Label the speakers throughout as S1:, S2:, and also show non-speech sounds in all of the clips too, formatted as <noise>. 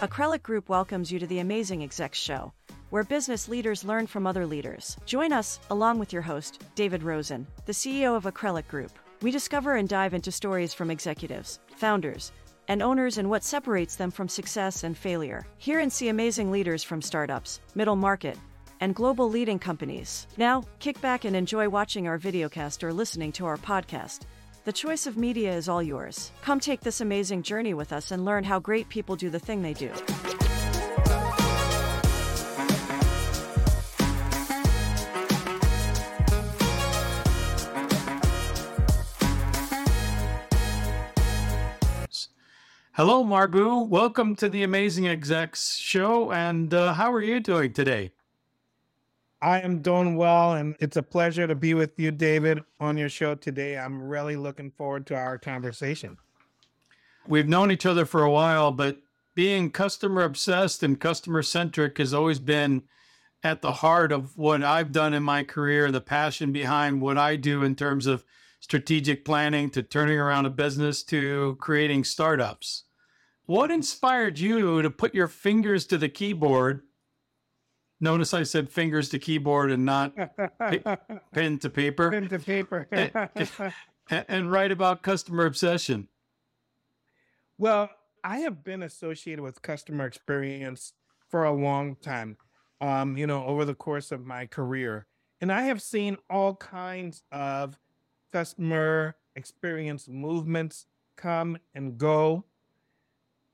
S1: Acrelic Group welcomes you to the Amazing Execs Show, where business leaders learn from other leaders. Join us, along with your host, David Rosen, the CEO of Acrelic Group. We discover and dive into stories from executives, founders, and owners and what separates them from success and failure. Hear and see amazing leaders from startups, middle market, and global leading companies. Now, kick back and enjoy watching our videocast or listening to our podcast. The choice of media is all yours. Come take this amazing journey with us and learn how great people do the thing they do.
S2: Hello, Marbue. Welcome to the Amazing Execs show. And uh, how are you doing today?
S3: I am doing well, and it's a pleasure to be with you, David, on your show today. I'm really looking forward to our conversation.
S2: We've known each other for a while, but being customer obsessed and customer centric has always been at the heart of what I've done in my career, the passion behind what I do in terms of strategic planning to turning around a business to creating startups. What inspired you to put your fingers to the keyboard Notice I said fingers to keyboard and not <laughs> pen to paper.
S3: Pen to paper. <laughs>
S2: and, and write about customer obsession.
S3: Well, I have been associated with customer experience for a long time, um, you know, over the course of my career. And I have seen all kinds of customer experience movements come and go.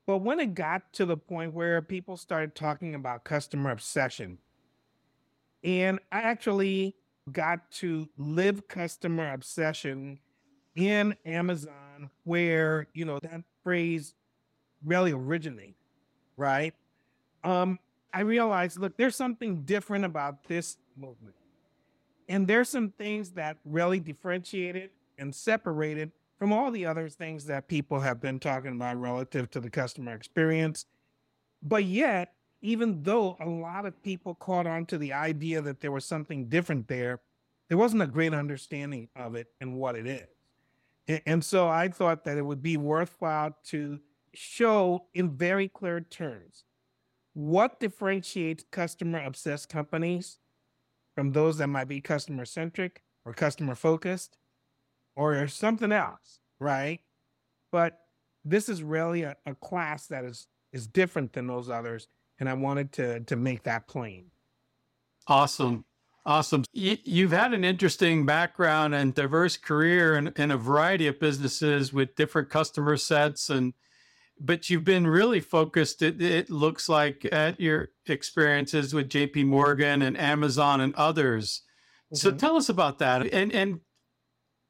S3: But when it got to the point where people started talking about customer obsession, and I actually got to live customer obsession in Amazon, where, you know, that phrase really originated, right? Um, I realized, look, there's something different about this movement. And there's some things that really differentiated and separated from all the other things that people have been talking about relative to the customer experience. But yet, even though a lot of people caught on to the idea that there was something different there, there wasn't a great understanding of it and what it is. And so I thought that it would be worthwhile to show in very clear terms what differentiates customer obsessed companies from those that might be customer centric or customer focused or something else, right? But this is really a, a class that is is different than those others, and I wanted to to make that plain.
S2: Awesome. Awesome. You've had an interesting background and diverse career in, in a variety of businesses with different customer sets and but you've been really focused it, it looks like at your experiences with JP Morgan and Amazon and others. Mm-hmm. So tell us about that and and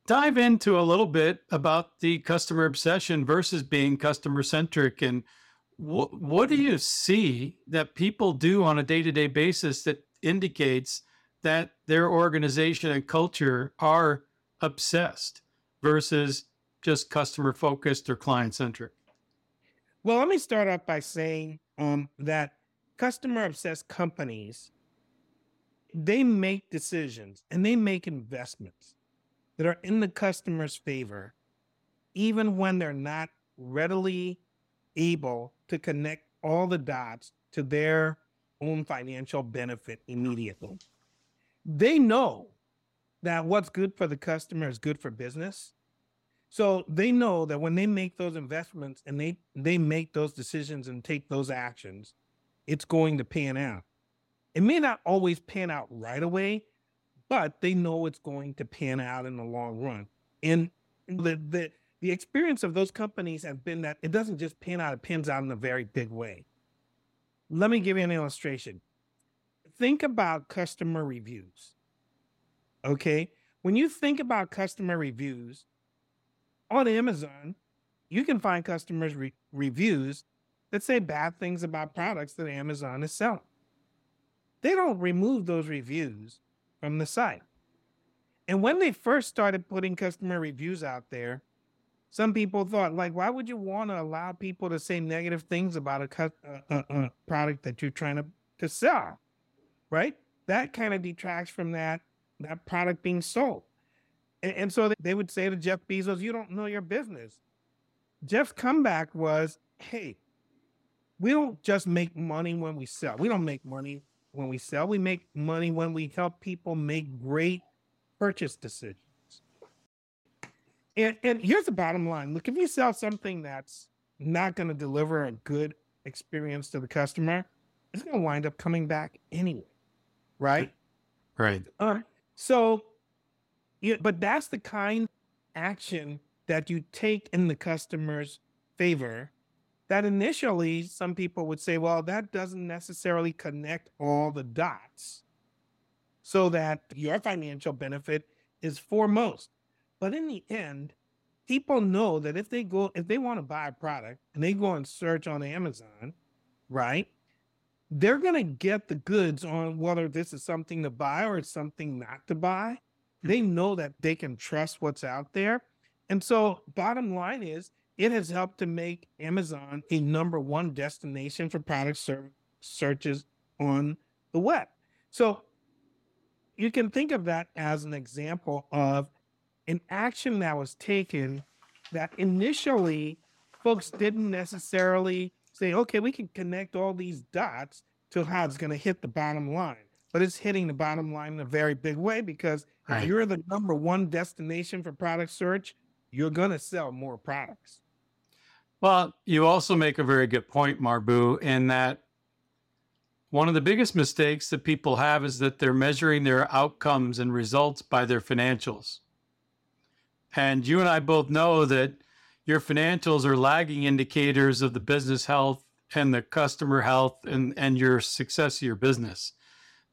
S2: dive into a little bit about the customer obsession versus being customer centric and what do you see that people do on a day-to-day basis that indicates that their organization and culture are obsessed versus just customer focused or client centric
S3: well let me start off by saying um, that customer obsessed companies they make decisions and they make investments that are in the customer's favor, even when they're not readily able to connect all the dots to their own financial benefit immediately. They know that what's good for the customer is good for business. So they know that when they make those investments and they they make those decisions and take those actions, it's going to pan out. It may not always pan out right away, but they know it's going to pan out in the long run. And the the the experience of those companies have been that it doesn't just pan out, it pans out in a very big way. Let me give you an illustration. Think about customer reviews. Okay. When you think about customer reviews on Amazon, you can find customers' re- reviews that say bad things about products that Amazon is selling. They don't remove those reviews from the site. And when they first started putting customer reviews out there, some people thought, like, why would you want to allow people to say negative things about a, cu- a, a product that you're trying to, to sell? Right? That kind of detracts from that that product being sold. And, and so they would say to Jeff Bezos, "You don't know your business." Jeff's comeback was, "Hey, we don't just make money when we sell. We don't make money when we sell. We make money when we help people make great purchase decisions. And, and here's the bottom line look, if you sell something that's not going to deliver a good experience to the customer, it's going to wind up coming back anyway. Right.
S2: Right.
S3: Um, so, yeah, but that's the kind of action that you take in the customer's favor that initially some people would say, well, that doesn't necessarily connect all the dots so that your financial benefit is foremost. But in the end, people know that if they go, if they want to buy a product and they go and search on Amazon, right? They're going to get the goods on whether this is something to buy or it's something not to buy. Hmm. They know that they can trust what's out there. And so, bottom line is, it has helped to make Amazon a number one destination for product ser- searches on the web. So, you can think of that as an example of an action that was taken that initially folks didn't necessarily say, okay, we can connect all these dots to how it's going to hit the bottom line. But it's hitting the bottom line in a very big way because
S2: Right.
S3: if you're the number one destination for product search, you're going to sell more products.
S2: Well, you also make a very good point, Marbue, in that one of the biggest mistakes that people have is that they're measuring their outcomes and results by their financials. And you and I both know that your financials are lagging indicators of the business health and the customer health and, and your success of your business.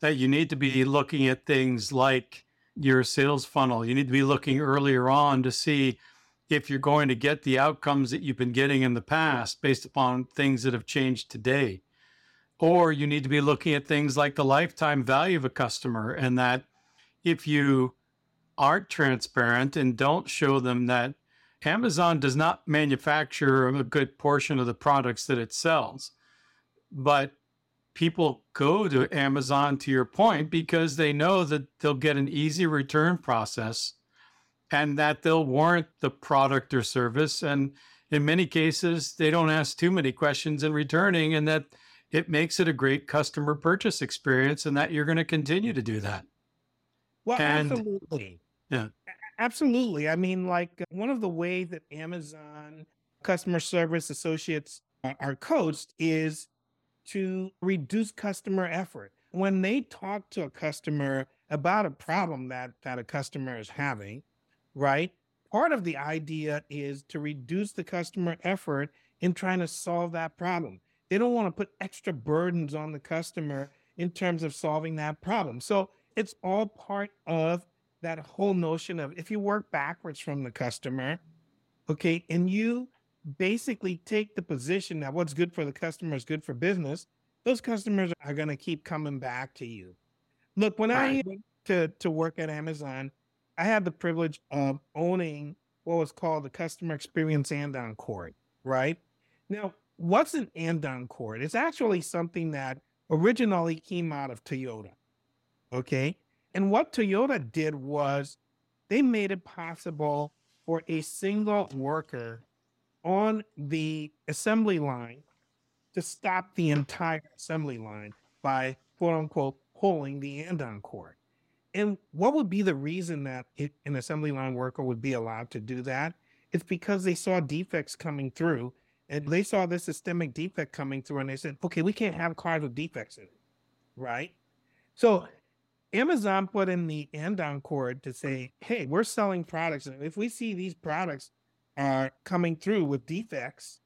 S2: That you need to be looking at things like your sales funnel. You need to be looking earlier on to see if you're going to get the outcomes that you've been getting in the past based upon things that have changed today. Or you need to be looking at things like the lifetime value of a customer, and that if you aren't transparent and don't show them that Amazon does not manufacture a good portion of the products that it sells, but people go to Amazon to your point because they know that they'll get an easy return process and that they'll warrant the product or service. And in many cases, they don't ask too many questions in returning, and that it makes it a great customer purchase experience, and that you're going to continue to do that.
S3: Well,
S2: And-
S3: absolutely.
S2: Yeah.
S3: Absolutely. I mean, like uh, one of the ways that Amazon customer service associates are- are coached is to reduce customer effort. When they talk to a customer about a problem that, that a customer is having, right? Part of the idea is to reduce the customer effort in trying to solve that problem. They don't want to put extra burdens on the customer in terms of solving that problem. So it's all part of that whole notion of if you work backwards from the customer, okay, and you basically take the position that what's good for the customer is good for business, those customers are going to keep coming back to you. Look, when I
S2: Right.
S3: went to, to work at Amazon, I had the privilege of owning what was called the customer experience andon cord, right? Now, what's an andon cord? It's actually something that originally came out of Toyota. Okay. And what Toyota did was they made it possible for a single worker on the assembly line to stop the entire assembly line by quote unquote pulling the andon cord. And what would be the reason that it, an assembly line worker would be allowed to do that? It's because they saw defects coming through and they saw this systemic defect coming through and they said, okay, we can't have cars with defects in it. Right. So Amazon put in the andon cord to say, hey, we're selling products. And if we see these products are coming through with defects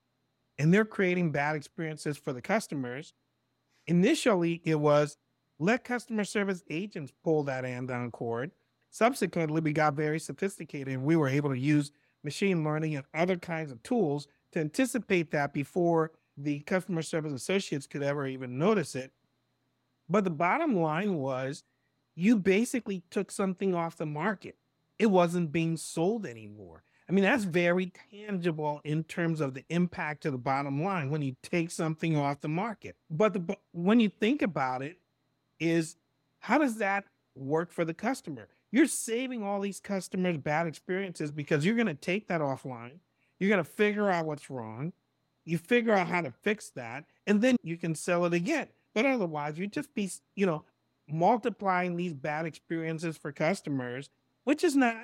S3: and they're creating bad experiences for the customers, initially it was let customer service agents pull that andon cord. Subsequently, we got very sophisticated and we were able to use machine learning and other kinds of tools to anticipate that before the customer service associates could ever even notice it. But the bottom line was you basically took something off the market. It wasn't being sold anymore. I mean, that's very tangible in terms of the impact to the bottom line when you take something off the market. But the, but when you think about it, is how does that work for the customer? You're saving all these customers bad experiences because you're going to take that offline. You're going to figure out what's wrong. you figure out how to fix that, and then you can sell it again. But otherwise, you just be, you know, multiplying these bad experiences for customers, which is not,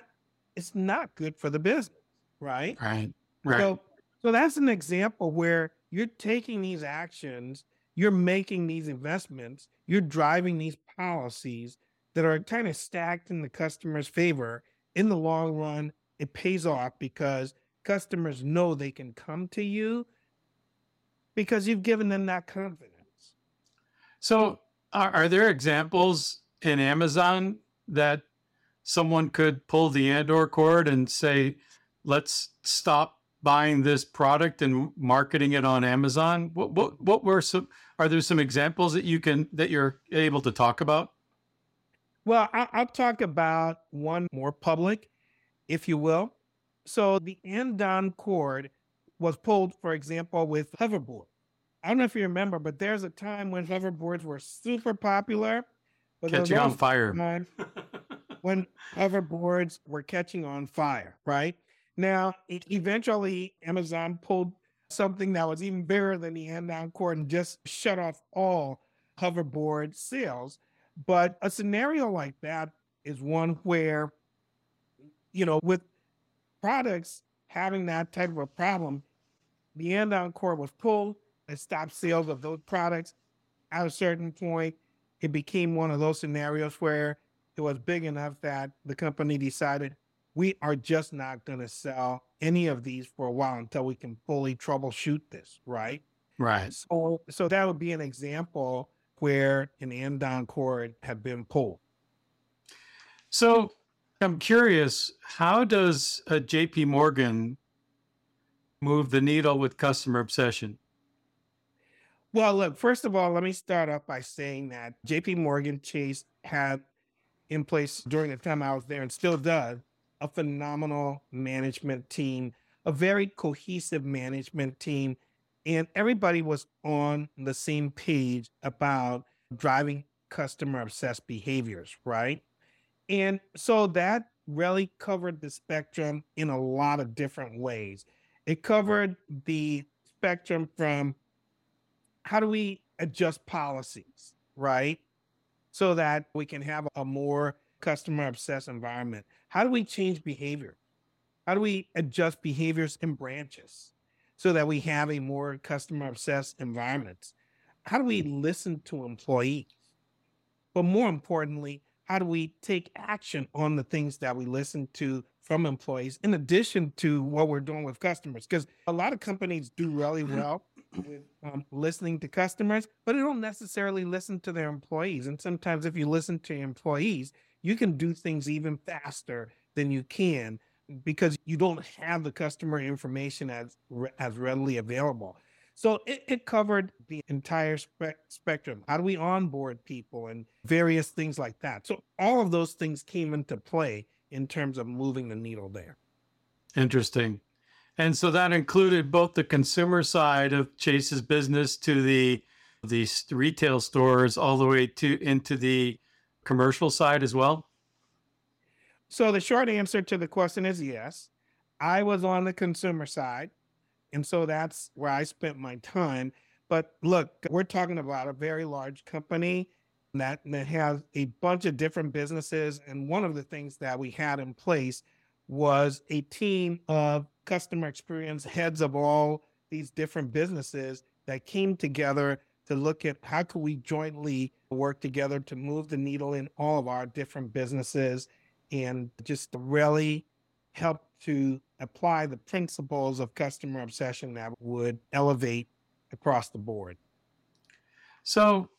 S3: it's not good for the business, right?
S2: Right. Right.
S3: So, so that's an example where you're taking these actions, you're making these investments, you're driving these policies that are kind of stacked in the customer's favor. In the long run, it pays off because customers know they can come to you because you've given them that confidence.
S2: So, are, are there examples in Amazon that someone could pull the Andon cord and say, let's stop buying this product and marketing it on Amazon? What, what, what were some, are there some examples that you can, that you're able to talk about?
S3: Well, I, I'll talk about one more public, if you will. So the Andon cord was pulled, for example, with hoverboard. I don't know if you remember, but there's a time when hoverboards were super popular. But
S2: Catching on fire.
S3: when hoverboards were catching on fire, right? Now, eventually, Amazon pulled something that was even bigger than the Andon cord and just shut off all hoverboard sales. But a scenario like that is one where, you know, with products having that type of a problem, the Andon cord was pulled and stopped sales of those products. At a certain point, it became one of those scenarios where it was big enough that the company decided we are just not going to sell any of these for a while until we can fully troubleshoot this, right?
S2: Right.
S3: So, so that would be an example where an Andon cord had been pulled.
S2: So I'm curious, how does a JP Morgan move the needle with customer obsession?
S3: Well, look, first of all, let me start off by saying that JP Morgan Chase had in place during the time I was there and still does a phenomenal management team, a very cohesive management team, and everybody was on the same page about driving customer obsessed behaviors, right? And so that really covered the spectrum in a lot of different ways. It covered the spectrum from how do we adjust policies, right? So that we can have a more customer obsessed environment. How do we change behavior? How do we adjust behaviors in branches so that we have a more customer obsessed environment? How do we listen to employees? But more importantly, how do we take action on the things that we listen to from employees in addition to what we're doing with customers? Because a lot of companies do really <clears throat> well with um, listening to customers, but they don't necessarily listen to their employees. And sometimes, if you listen to your employees, you can do things even faster than you can because you don't have the customer information as as readily available. So it, it covered the entire spe- spectrum. How do we onboard people and various things like that? So all of those things came into play in terms of moving the needle there.
S2: Interesting. And so that included both the consumer side of Chase's business to the the s- retail stores all the way to into the commercial side as well.
S3: So the short answer to the question is yes. I was on the consumer side. And so that's where I spent my time. But look, we're talking about a very large company that, that has a bunch of different businesses. And one of the things that we had in place was a team of customer experience heads of all these different businesses that came together to look at how could we jointly work together to move the needle in all of our different businesses and just really help to apply the principles of customer obsession that would elevate across the board.
S2: So,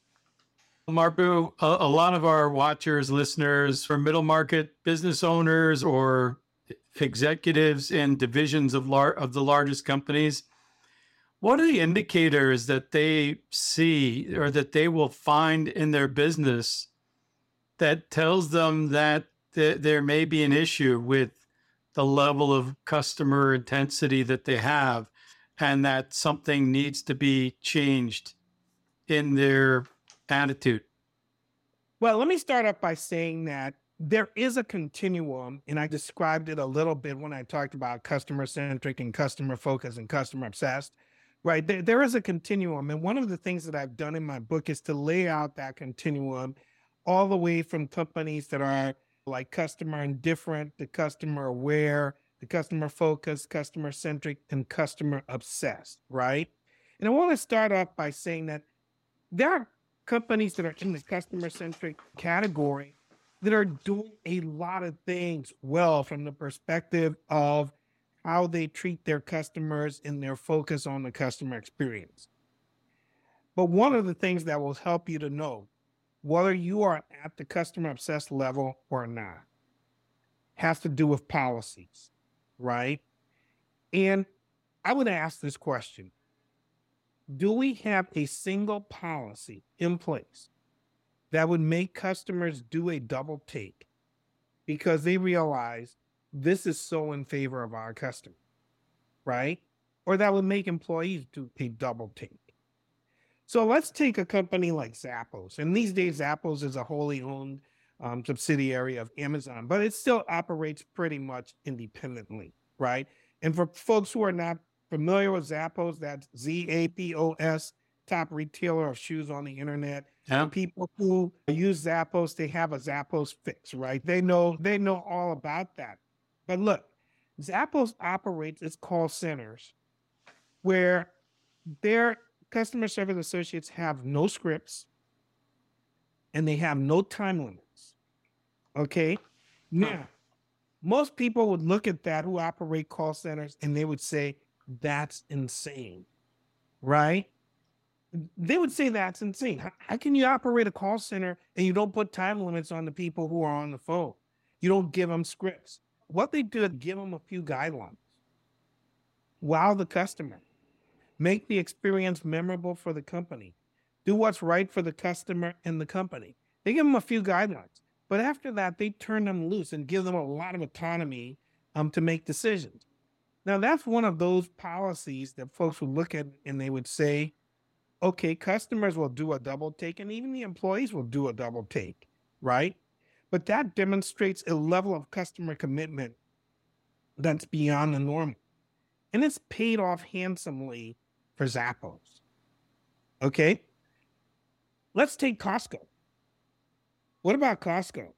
S2: Marbue, a, a lot of our watchers, listeners, for middle market business owners or executives in divisions of lar- of the largest companies. What are the indicators that they see or that they will find in their business that tells them that th- there may be an issue with the level of customer intensity that they have and that something needs to be changed in their attitude?
S3: Well, let me start off by saying that there is a continuum, and I described it a little bit when I talked about customer centric and customer focused and customer obsessed. Right? There, there is a continuum. And one of the things that I've done in my book is to lay out that continuum all the way from companies that are like customer indifferent to customer aware, to customer focused, customer centric, and customer obsessed, right? And I want to start off by saying that there are companies that are in the customer centric category that are doing a lot of things well from the perspective of how they treat their customers and their focus on the customer experience. But one of the things that will help you to know whether you are at the customer obsessed level or not has to do with policies, right? And I would ask this question Do we have a single policy in place that would make customers do a double take because they realize this is so in favor of our customer, right? Or that would make employees do a double take. So let's take a company like Zappos. And these days, Zappos is a wholly owned um, subsidiary of Amazon, but it still operates pretty much independently, right? And for folks who are not familiar with Zappos, that's Z A P O S, top retailer of shoes on the internet.
S2: Yeah.
S3: People who use Zappos, they have a Zappos fix, right? They know they know all about that. But look, Zappos operates its call centers where their customer service associates have no scripts and they have no time limits. Okay. Now, most people would look at that who operate call centers and they would say, that's insane. Right? They would say that's insane. How, how can you operate a call center and you don't put time limits on the people who are on the phone? You don't give them scripts. What they do is give them a few guidelines. Wow the customer. Make the experience memorable for the company. Do what's right for the customer and the company. They give them a few guidelines, but after that, they turn them loose and give them a lot of autonomy um, to make decisions. Now, that's one of those policies that folks would look at and they would say, okay, customers will do a double take and even the employees will do a double take, right? But that demonstrates a level of customer commitment that's beyond the normal. And it's paid off handsomely for Zappos. Okay. Let's take Costco. What about Costco?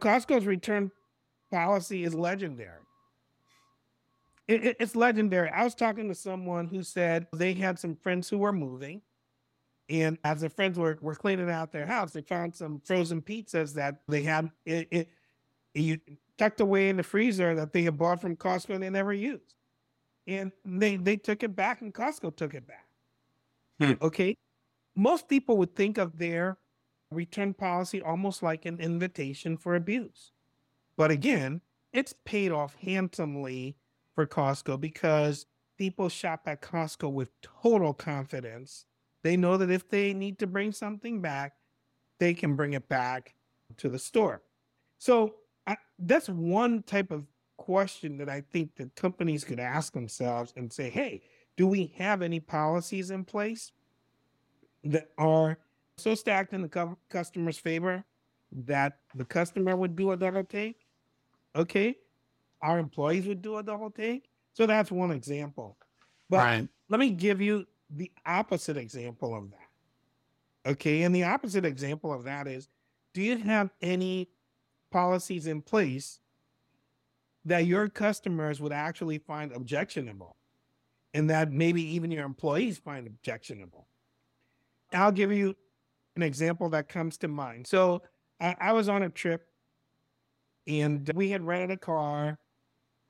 S3: Costco's return policy is legendary. It, it, it's legendary. I was talking to someone who said they had some friends who were moving, and as their friends were, were cleaning out their house, they found some frozen pizzas that they had it, it, it tucked away in the freezer that they had bought from Costco and they never used and they they took it back and Costco took it back. Hmm. Okay. Most people would think of their return policy almost like an invitation for abuse. But again, it's paid off handsomely for Costco because people shop at Costco with total confidence. They know that if they need to bring something back, they can bring it back to the store. So I, that's one type of question that I think that companies could ask themselves and say, hey, do we have any policies in place that are so stacked in the customer's favor that the customer would do a double take? Okay. Our employees would do a double take. So that's one example. But right. let me give you the opposite example of that. Okay. And the opposite example of that is do you have any policies in place that your customers would actually find objectionable and that maybe even your employees find objectionable. I'll give you an example that comes to mind. So I, I was on a trip and we had rented a car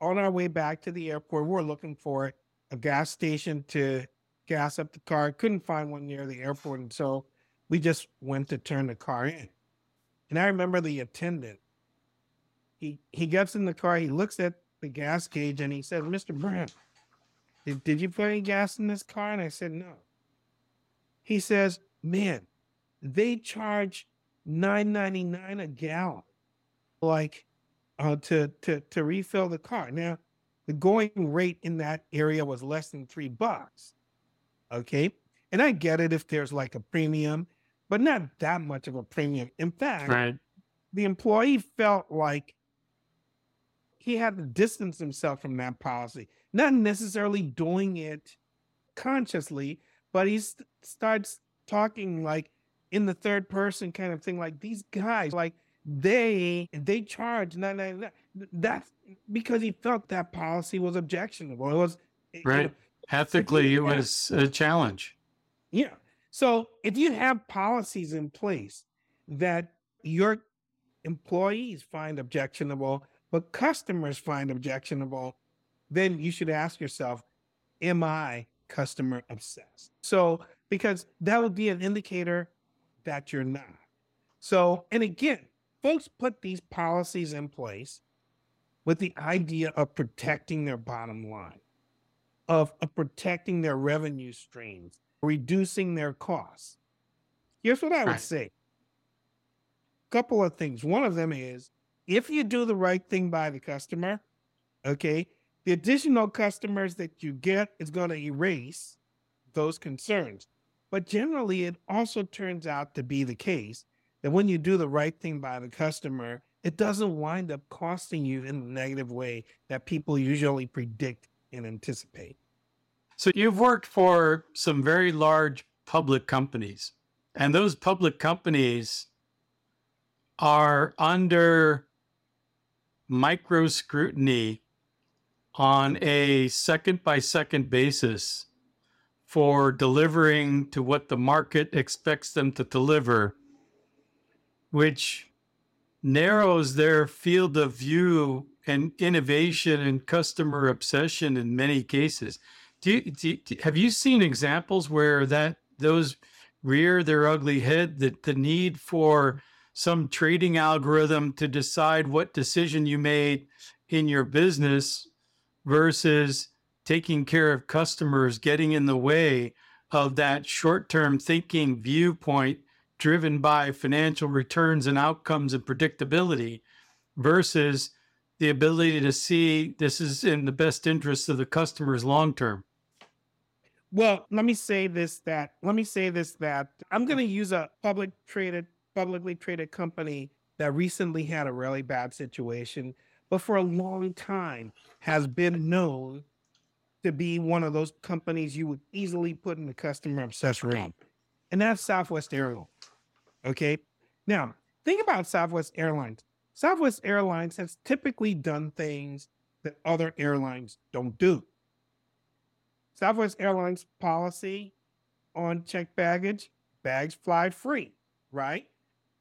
S3: on our way back to the airport. We we're looking for a gas station to gas up the car. Couldn't find one near the airport. And so we just went to turn the car in. And I remember the attendant he he gets in the car, he looks at the gas gauge and he says, Mr. Brown, did, did you put any gas in this car? And I said, No. He says, Man, they charge nine ninety nine a gallon, like uh, to to to refill the car. Now, the going rate in that area was less than three bucks. Okay, and I get it if there's like a premium, but not that much of a premium. In fact, right. the employee felt like he had to distance himself from that policy, not necessarily doing it consciously, but he st- starts talking like in the third person kind of thing. Like these guys, like they they charge nine nine nine. That's because he felt that policy was objectionable. It was eh,
S2: right. You know, Ethically, it was a challenge.
S3: Yeah. So if you have policies in place that your employees find objectionable, but customers find objectionable, then you should ask yourself, am I customer obsessed? So, because that would be an indicator that you're not. So, and again, folks put these policies in place with the idea of protecting their bottom line, of, of protecting their revenue streams, reducing their costs. Here's what I would right. say. A couple of things. One of them is if you do the right thing by the customer, okay, the additional customers that you get is going to erase those concerns. But generally, it also turns out to be the case that when you do the right thing by the customer, it doesn't wind up costing you in the negative way that people usually predict and anticipate.
S2: So you've worked for some very large public companies, and those public companies are under micro scrutiny on a second by second basis for delivering to what the market expects them to deliver, which narrows their field of view and innovation and customer obsession in many cases. Do you, do you, have you seen examples where that those rear their ugly head that the need for some trading algorithm to decide what decision you made in your business versus taking care of customers getting in the way of that short-term thinking viewpoint driven by financial returns and outcomes and predictability versus the ability to see this is in the best interest of the customers long term
S3: well let me say this that let me say this that i'm going to use a public traded publicly traded company that recently had a really bad situation but for a long time has been known to be one of those companies you would easily put in the customer obsessed room. And that's Southwest Airlines. Okay. Now, think about Southwest Airlines. Southwest Airlines has typically done things that other airlines don't do. Southwest Airlines policy on checked baggage, bags fly free, right?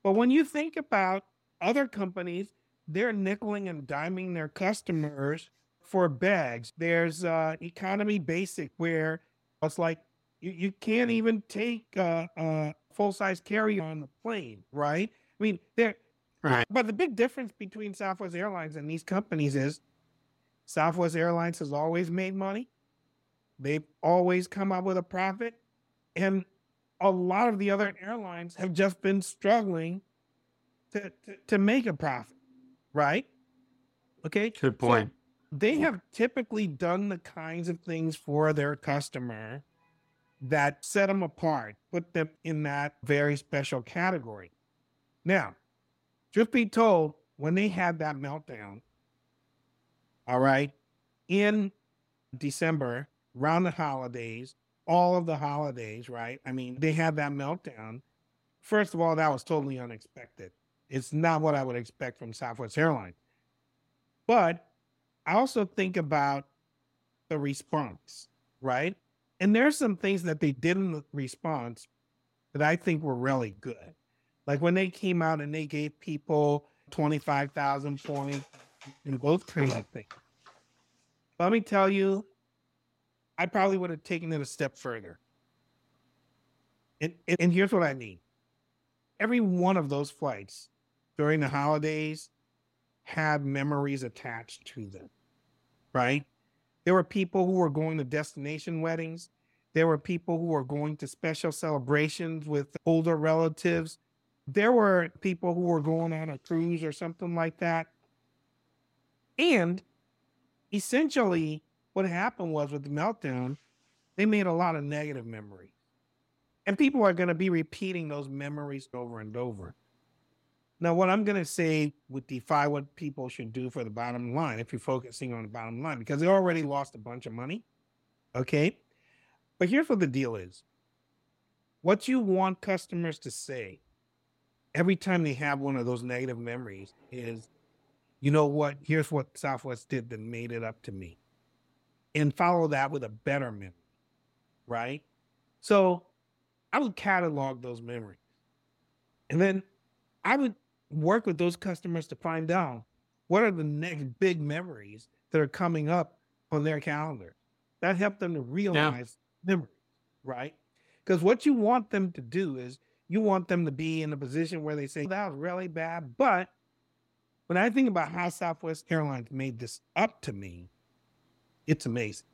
S3: But when you think about other companies they're nickeling and diming their customers for bags. There's uh, economy basic where it's like you, you can't even take a, a full size carry on the plane, right? I mean, there. Right. But the big difference between Southwest Airlines and these companies is Southwest Airlines has always made money. They've always come up with a profit. And a lot of the other airlines have just been struggling to, to, to make a profit right? Okay.
S2: Good point.
S3: So they have typically done the kinds of things for their customer that set them apart, put them in that very special category. Now, truth be told, when they had that meltdown, all right, in December, around the holidays, all of the holidays, right? I mean, they had that meltdown. First of all, that was totally unexpected. It's not what I would expect from Southwest Airlines. But I also think about the response, right? And there's some things that they did in the response that I think were really good. Like when they came out and they gave people 25,000 points in both training things. Let me tell you, I probably would have taken it a step further. And, and here's what I mean every one of those flights during the holidays had memories attached to them, right? There were people who were going to destination weddings. There were people who were going to special celebrations with older relatives. There were people who were going on a cruise or something like that. And essentially, what happened was with the meltdown, they made a lot of negative memories. And people are going to be repeating those memories over and over. Now, what I'm going to say would defy what people should do for the bottom line if you're focusing on the bottom line, because they already lost a bunch of money. Okay. But here's what the deal is what you want customers to say every time they have one of those negative memories is, you know what? Here's what Southwest did that made it up to me. And follow that with a better memory, right? So I would catalog those memories. And then I would work with those customers to find out what are the next big memories that are coming up on their calendar. That helped them to realize yeah. memories, right? Because what you want them to do is you want them to be in a position where they say, that was really bad. But when I think about how Southwest Airlines made this up to me, it's amazing.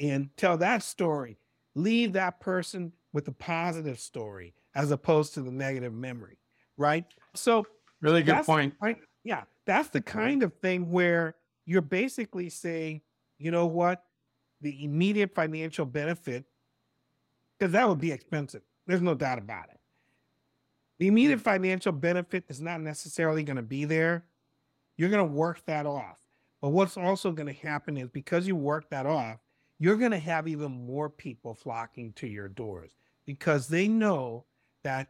S3: And tell that story. Leave that person with a positive story as opposed to the negative memory, right? So,
S2: really good point.
S3: Yeah, that's the kind of thing where you're basically saying, you know what? The immediate financial benefit, because that would be expensive. There's no doubt about it. The immediate financial benefit is not necessarily going to be there. You're going to work that off. But what's also going to happen is because you work that off, you're going to have even more people flocking to your doors because they know that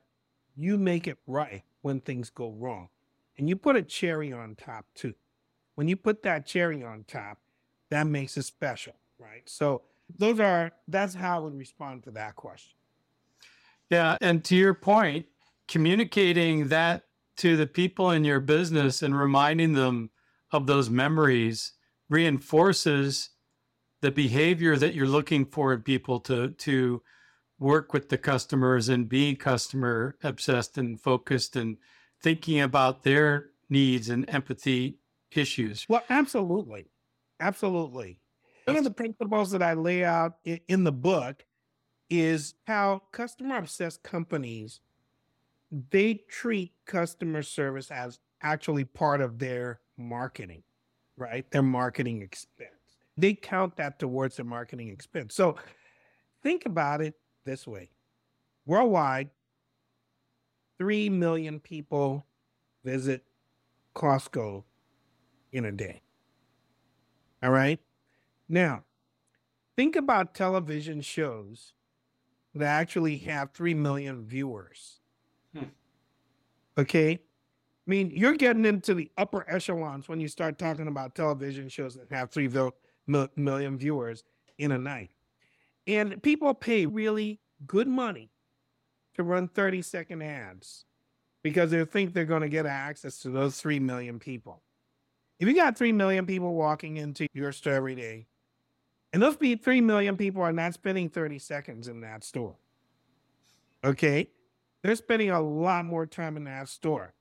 S3: you make it right when things go wrong. And you put a cherry on top too. When you put that cherry on top, that makes it special, right? So those are that's how I would respond to that question.
S2: Yeah, and to your point, communicating that to the people in your business and reminding them of those memories reinforces the behavior that you're looking for in people to to work with the customers and be customer obsessed and focused and thinking about their needs and empathy issues.
S3: Well, absolutely. Absolutely. One of the principles that I lay out in the book is how customer obsessed companies they treat customer service as actually part of their marketing, right? Their marketing expense. They count that towards their marketing expense. So think about it this way worldwide, 3 million people visit Costco in a day. All right. Now, think about television shows that actually have 3 million viewers. Hmm. Okay. I mean, you're getting into the upper echelons when you start talking about television shows that have 3 million viewers in a night. And people pay really good money to run 30 second ads because they think they're going to get access to those 3 million people. If you got 3 million people walking into your store every day, and those 3 million people are not spending 30 seconds in that store, okay? They're spending a lot more time in that store.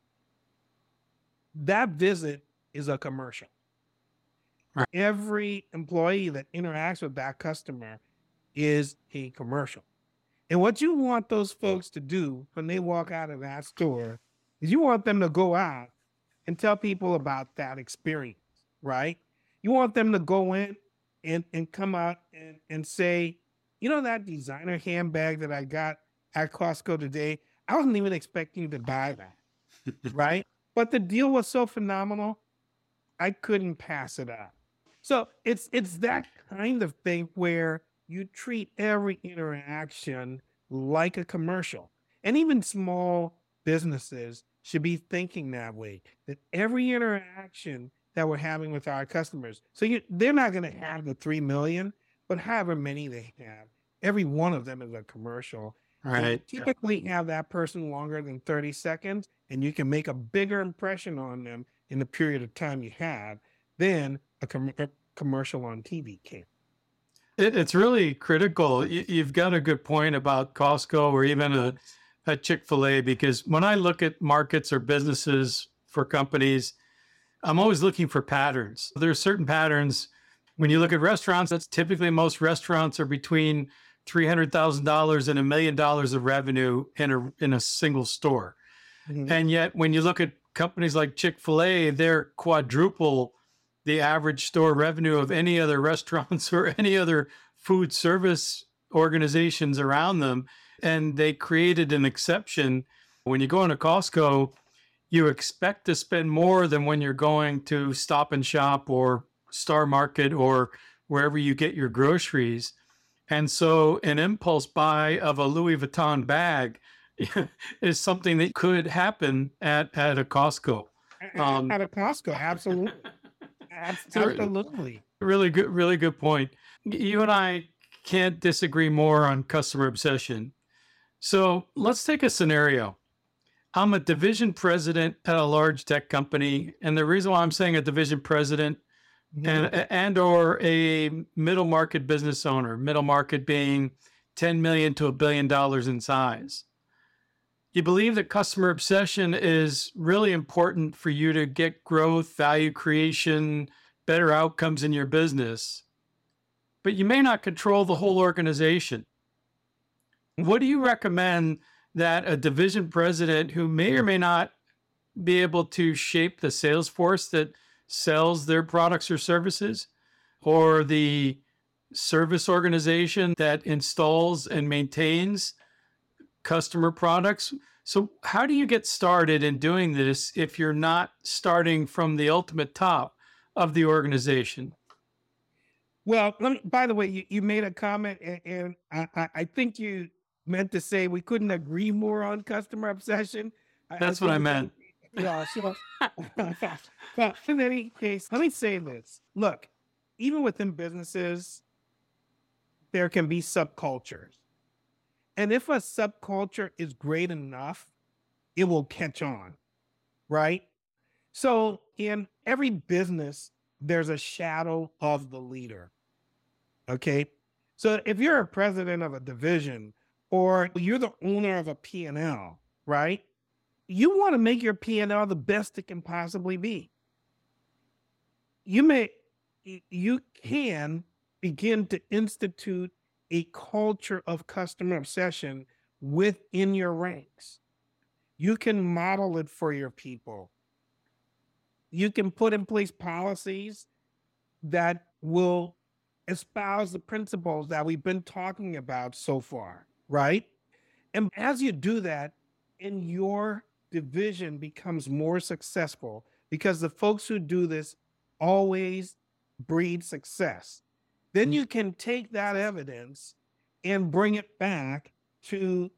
S3: That visit is a commercial. Right. Every employee that interacts with that customer is a commercial. And what you want those folks to do when they walk out of that store is you want them to go out and tell people about that experience, right? You want them to go in and, and come out and, and say, you know, that designer handbag that I got at Costco today, I wasn't even expecting to buy that, <laughs> right? But the deal was so phenomenal, I couldn't pass it up. So it's it's that kind of thing where you treat every interaction like a commercial. And even small businesses should be thinking that way that every interaction that we're having with our customers, so you, they're not going to have the 3 million, but however many they have, every one of them is a commercial.
S2: Right.
S3: typically have that person longer than 30 seconds, and you can make a bigger impression on them in the period of time you have than a, com- a commercial on TV can.
S2: It, it's really critical. You, have got a good point about Costco or even a, a Chick fil A, because when I look at markets or businesses for companies, I'm always looking for patterns. There are certain patterns. When you look at restaurants, that's typically most restaurants are between $300,000 and a million dollars of revenue in a, in a single store. Mm-hmm. And yet, when you look at companies like Chick fil A, they're quadruple the average store revenue of any other <laughs> restaurants or any other food service organizations around them. And they created an exception. When you go into Costco, you expect to spend more than when you're going to Stop and Shop or Star Market or wherever you get your groceries. And so an impulse buy of a Louis Vuitton bag <laughs> is something that could happen at, at a Costco.
S3: Um, at a Costco, absolutely. absolutely.
S2: Really good, really good point. You and I can't disagree more on customer obsession. So let's take a scenario. I'm a division president at a large tech company, and the reason why I'm saying a division president mm-hmm. and and or a middle market business owner, middle market being 10 million to a billion dollars in size. You believe that customer obsession is really important for you to get growth, value creation, better outcomes in your business, but you may not control the whole organization. What do you recommend that a division president who may or may not be able to shape the sales force that sells their products or services or the service organization that installs and maintains customer products. So, how do you get started in doing this if you're not starting from the ultimate top of the organization?
S3: Well, me, by the way, you, you made a comment, and, and I, I, think you meant to say we couldn't agree more on customer obsession.
S2: That's I, what I meant.
S3: Yeah, so, but <laughs> <laughs> in any case, let me say this. Look, even within businesses, there can be subcultures. And if a subculture is great enough, it will catch on, right? So in every business, there's a shadow of the leader. Okay. So if you're a president of a division or you're the owner of a P&L, right? You want to make your P&L the best it can possibly be. You may you can begin to institute a culture of customer obsession within your ranks. You can model it for your people. You can put in place policies that will espouse the principles that we've been talking about so far, right? And as you do that, and your division becomes more successful because the folks who do this always breed success. Then you can take that evidence and bring it back to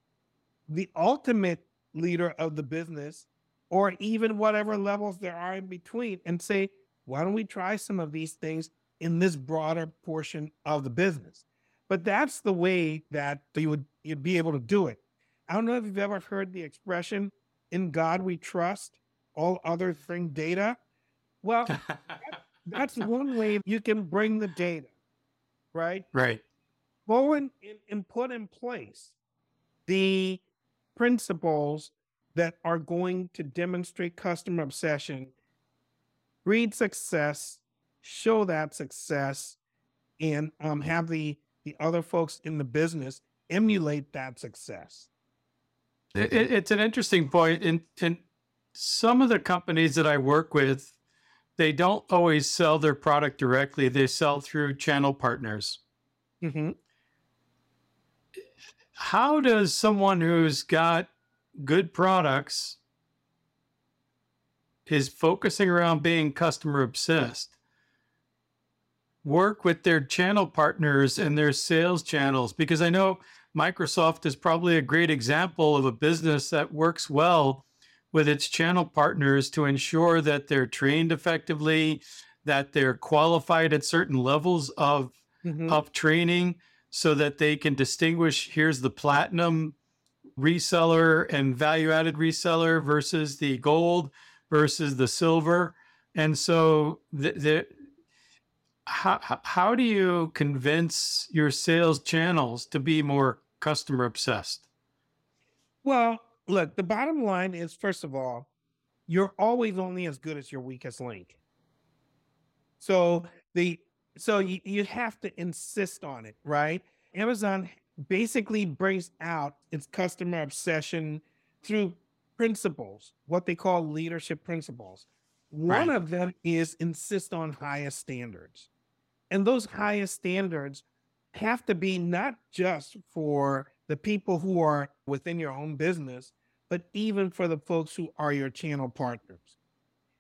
S3: the ultimate leader of the business or even whatever levels there are in between and say, why don't we try some of these things in this broader portion of the business. But that's the way that you would you'd be able to do it. I don't know if you've ever heard the expression "In God We Trust, all other thing data." Well, <laughs> that's one way you can bring the data, right?
S2: Right.
S3: Go in and put in place the principles that are going to demonstrate customer obsession, breed success, show that success and um, have the the other folks in the business emulate that success.
S2: It, it's an interesting point. In, in some of the companies that I work with, they don't always sell their product directly. They sell through channel partners. Mm-hmm. How does someone who's got good products is focusing around being customer obsessed work with their channel partners and their sales channels? Because I know Microsoft is probably a great example of a business that works well with its channel partners to ensure that they're trained effectively, that they're qualified at certain levels of mm-hmm. of training so that they can distinguish here's the platinum reseller and value added reseller versus the gold versus the silver. And so the, the, how how do you convince your sales channels to be more customer obsessed?
S3: Well, look, the bottom line is first of all, you're always only as good as your weakest link. So the so you, you have to insist on it, right? Amazon basically brings out its customer obsession through principles, what they call leadership principles. One right. of them is insist on highest standards. And those highest standards have to be not just for the people who are within your own business, but even for the folks who are your channel partners.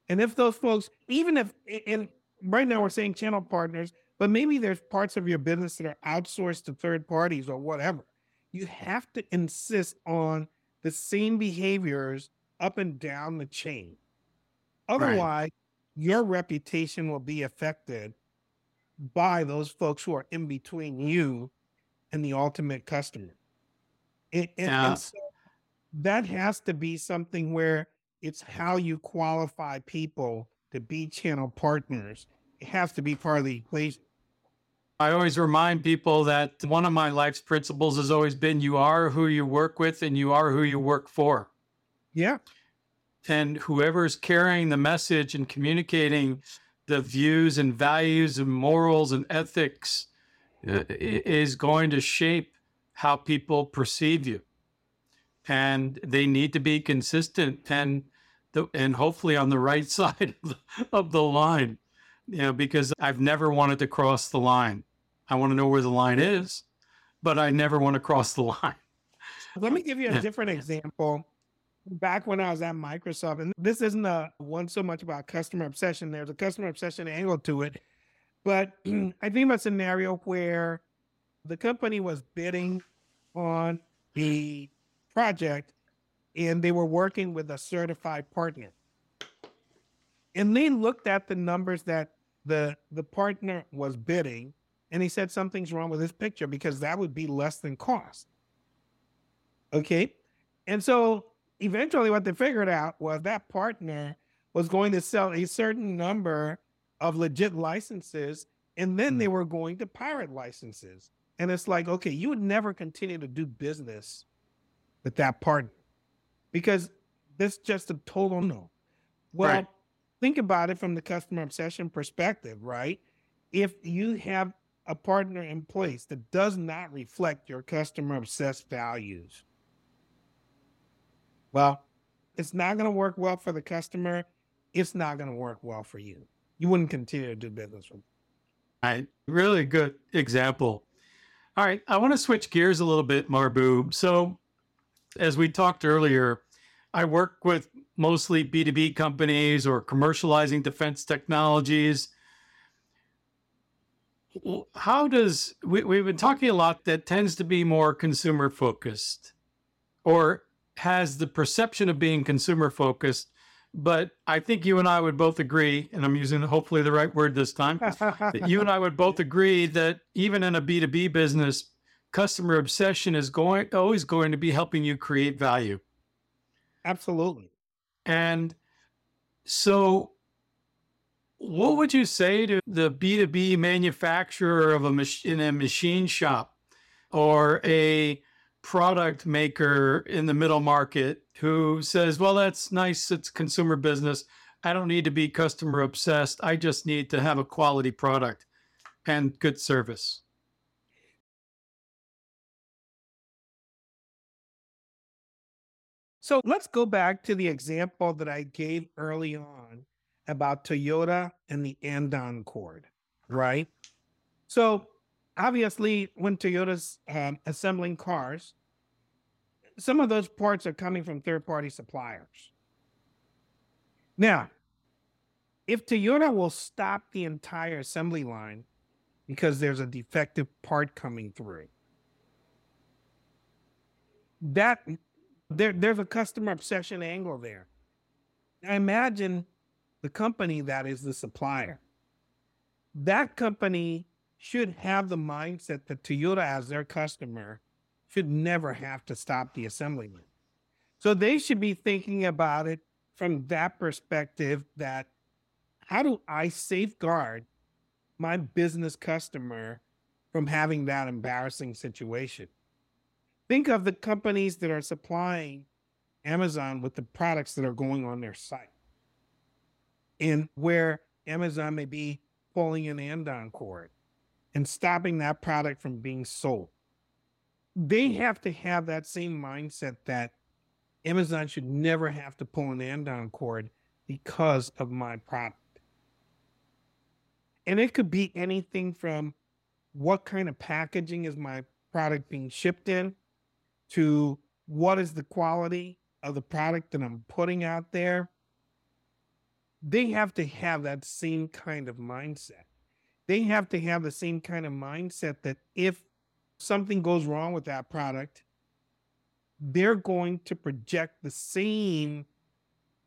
S3: And if those folks, even if, and right now we're saying channel partners, but maybe there's parts of your business that are outsourced to third parties or whatever. You have to insist on the same behaviors up and down the chain. Otherwise, right. your reputation will be affected by those folks who are in between you and the ultimate customer. And, and, yeah. and so that has to be something where it's how you qualify people to be channel partners. It has to be part of the equation.
S2: I always remind people that one of my life's principles has always been you are who you work with and you are who you work for.
S3: Yeah.
S2: And whoever's carrying the message and communicating the views and values and morals and ethics uh, is going to shape how people perceive you. And they need to be consistent and the, and hopefully on the right <laughs> side of the, of the line. You know, because I've never wanted to cross the line. I want to know where the line is, but I never want to cross the line.
S3: Let me give you a different example. Back when I was at Microsoft, and this isn't a one so much about customer obsession, there's a customer obsession angle to it. But <clears throat> I think of a scenario where the company was bidding on the project and they were working with a certified partner. And they looked at the numbers that the the partner was bidding and he said something's wrong with this picture because that would be less than cost. Okay. And so eventually what they figured out was that partner was going to sell a certain number of legit licenses and then they hmm. were going to pirate licenses. And it's like, okay, you would never continue to do business with that partner because this just a total no. Well, right. think about it from the customer obsession perspective, right? If you have a partner in place that does not reflect your customer obsessed values, well, it's not going to work well for the customer. It's not going to work well for you. You wouldn't continue to do business with
S2: right. Really good example. All right. I want to switch gears a little bit, Marbue. So, as we talked earlier, I work with mostly B2B companies or commercializing defense technologies how does we, we've been talking a lot that tends to be more consumer focused or has the perception of being consumer focused but i think you and i would both agree and i'm using hopefully the right word this time <laughs> that you and i would both agree that even in a b2b business customer obsession is going always going to be helping you create value.
S3: Absolutely.
S2: And so what would you say to the B2B manufacturer of a mach- in a machine shop or a product maker in the middle market who says, well, that's nice. It's consumer business. I don't need to be customer obsessed. I just need to have a quality product and good service.
S3: So let's go back to the example that I gave early on about Toyota and the Andon cord, right? So obviously, when Toyota's um, assembling cars, some of those parts are coming from third-party suppliers. Now, if Toyota will stop the entire assembly line because there's a defective part coming through, that there, there's a customer obsession angle there. I imagine the company that is the supplier. That company should have the mindset that Toyota, as their customer, should never have to stop the assembly line. So they should be thinking about it from that perspective that how do I safeguard my business customer from having that embarrassing situation? Think of the companies that are supplying Amazon with the products that are going on their site and where Amazon may be pulling an Andon cord and stopping that product from being sold. They hmm. have to have that same mindset that Amazon should never have to pull an end Andon cord because of my product. And it could be anything from what kind of packaging is my product being shipped in to what is the quality of the product that I'm putting out there they have to have that same kind of mindset they have to have the same kind of mindset that if something goes wrong with that product, they're going to project the same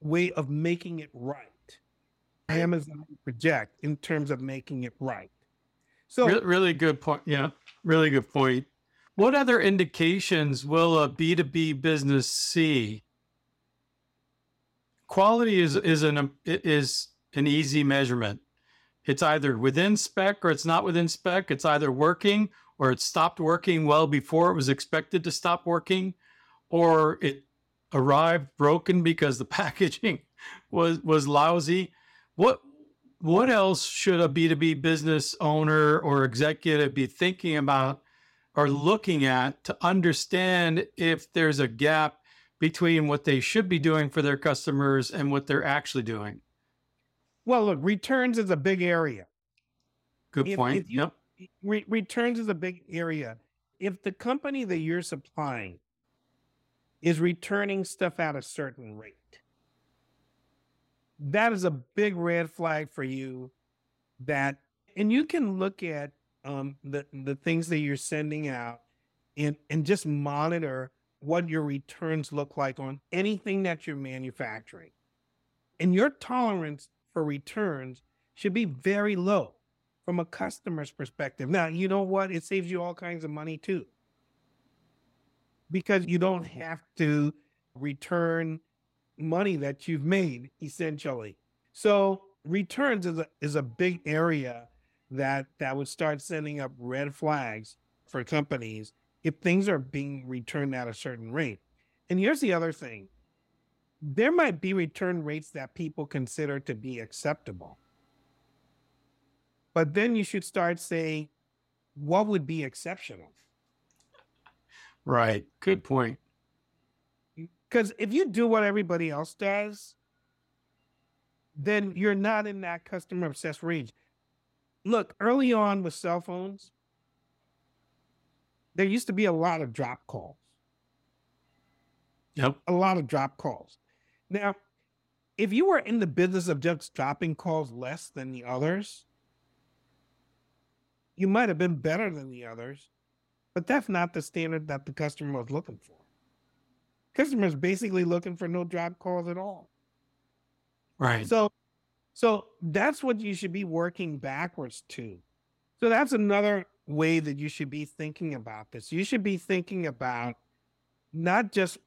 S3: way of making it right. Amazon project in terms of making it right.
S2: So really, really good point. Yeah, really good point. What other indications will a B2B business see? Quality is is an is an easy measurement. It's either within spec or it's not within spec. It's either working or it stopped working well before it was expected to stop working, or it arrived broken because the <laughs> packaging was was lousy. What what else should a B2B business owner or executive be thinking about or looking at to understand if there's a gap between what they should be doing for their customers and what they're actually doing?
S3: Well, look, returns is a big area.
S2: Good if, point.
S3: If you, yep. Re- returns is a big area. If the company that you're supplying is returning stuff at a certain rate, that is a big red flag for you. That, and you can look at um, the the things that you're sending out, and and just monitor what your returns look like on anything that you're manufacturing, and your tolerance for returns should be very low from a customer's perspective. Now, you know what? It saves you all kinds of money too. Because you don't have to return money that you've made essentially. So, returns is a, is a big area that that would start sending up red flags for companies if things are being returned at a certain rate. And here's the other thing. There might be return rates that people consider to be acceptable but then you should start saying, what would be exceptional?
S2: Right. Good point.
S3: Because if you do what everybody else does, then you're not in that customer obsessed range. Look, early on with cell phones, there used to be a lot of drop calls.
S2: Yep.
S3: A lot of drop calls. Now, if you were in the business of just dropping calls less than the others, you might have been better than the others, but that's not the standard that the customer was looking for. Customers basically looking for no drop calls at all.
S2: Right.
S3: So so that's what you should be working backwards to. So that's another way that you should be thinking about this. You should be thinking about not just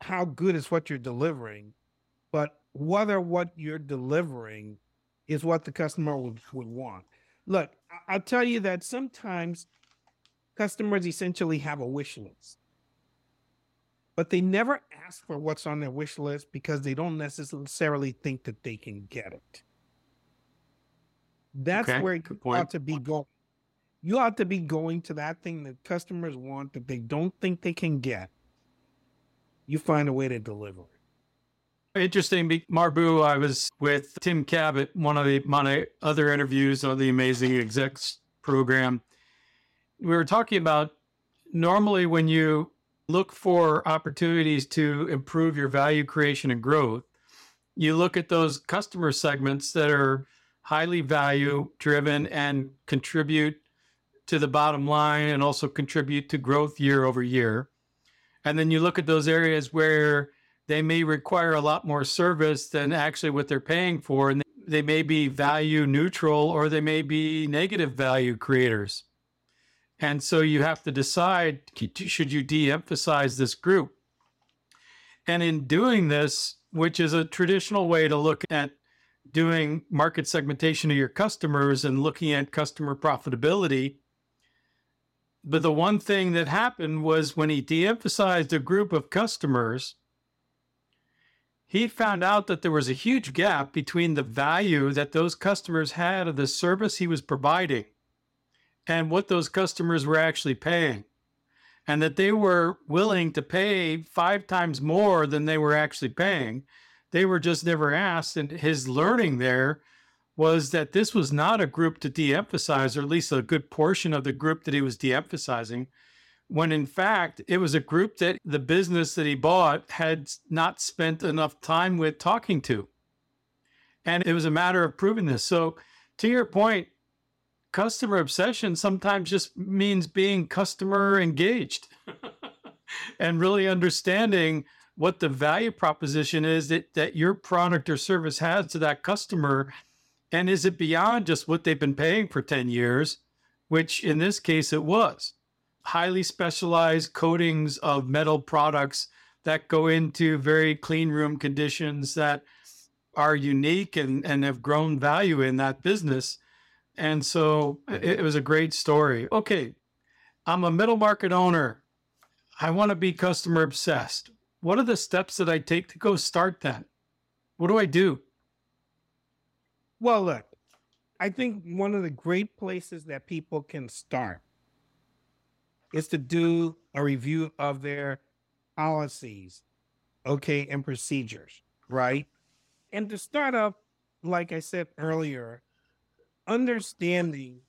S3: how good is what you're delivering, but whether what you're delivering is what the customer would, would want. Look, I'll tell you that sometimes customers essentially have a wish list, but they never ask for what's on their wish list because they don't necessarily think that they can get it. That's okay, where you ought to be going. You ought to be going to that thing that customers want that they don't think they can get. You find a way to deliver.
S2: Interesting, Marbue. I was with Tim Cabot, one of the my other interviews on the Amazing Execs program. We were talking about normally when you look for opportunities to improve your value creation and growth, you look at those customer segments that are highly value driven and contribute to the bottom line and also contribute to growth year over year. And then you look at those areas where they may require a lot more service than actually what they're paying for. And they may be value neutral or they may be negative value creators. And so you have to decide should you de emphasize this group? And in doing this, which is a traditional way to look at doing market segmentation of your customers and looking at customer profitability. But the one thing that happened was when he de emphasized a group of customers, he found out that there was a huge gap between the value that those customers had of the service he was providing and what those customers were actually paying. And that they were willing to pay five times more than they were actually paying. They were just never asked. And his learning there was that this was not a group to de emphasize, or at least a good portion of the group that he was de emphasizing when in fact it was a group that the business that he bought had not spent enough time with talking to. And it was a matter of proving this. So, to your point, customer obsession sometimes just means being customer engaged <laughs> and really understanding what the value proposition is that, that your product or service has to that customer. And is it beyond just what they've been paying for 10 years, which in this case it was? Highly specialized coatings of metal products that go into very clean room conditions that are unique and, and have grown value in that business. And so it, it was a great story. Okay, I'm a middle market owner. I want to be customer obsessed. What are the steps that I take to go start that? What do I do?
S3: Well, look, I think one of the great places that people can start is to do a review of their policies, okay, and procedures, right? And to start off, like I said earlier, understanding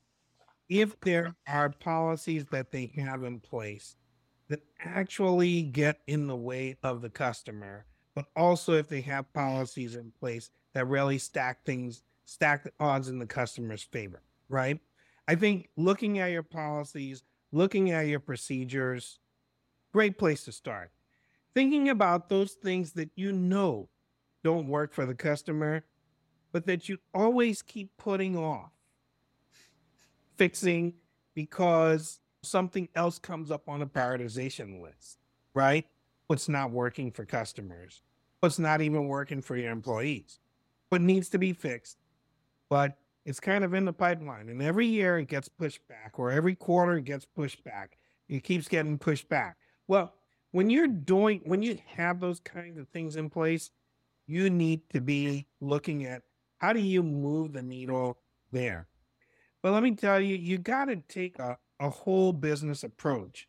S3: if there are policies that they have in place that actually get in the way of the customer, but also if they have policies in place that really stack things, stack the odds in the customer's favor, right? I think looking at your policies, looking at your procedures, great place to start. Thinking about those things that you know don't work for the customer, but that you always keep putting off fixing because something else comes up on the prioritization list, right? What's not working for customers, what's not even working for your employees, what needs to be fixed, but it's kind of in the pipeline. And every year it gets pushed back, or every quarter it gets pushed back. It keeps getting pushed back. Well, when you're doing, when you have those kinds of things in place, you need to be looking at how do you move the needle there. But let me tell you, you got to take a, a whole business approach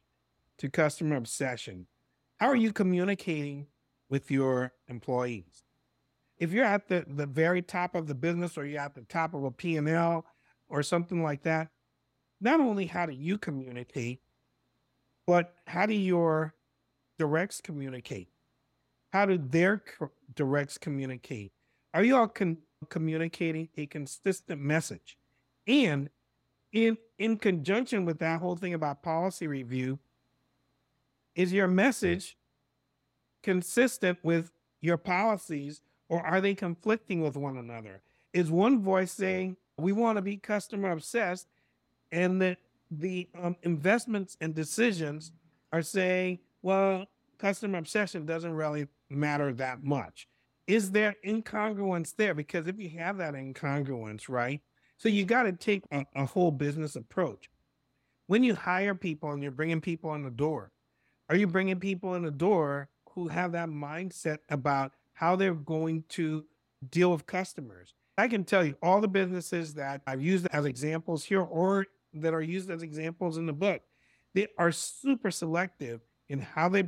S3: to customer obsession. How are you communicating with your employees? If you're at the, the very top of the business or you're at the top of a P&L or something like that, not only how do you communicate, but how do your directs communicate? How do their directs communicate? Are you all con- communicating a consistent message? And in in conjunction with that whole thing about policy review, is your hmm. message consistent with your policies or are they conflicting with one another? Is one voice saying we want to be customer obsessed and that the um, investments and decisions are saying, well, customer obsession doesn't really matter that much. Is there incongruence there? Because if you have that incongruence, right? So you got to take a, a, whole business approach. When you hire people and you're bringing people in the door, are you bringing people in the door who have that mindset about how they're going to deal with customers? I can tell you all the businesses that I've used as examples here or that are used as examples in the book, they are super selective in how they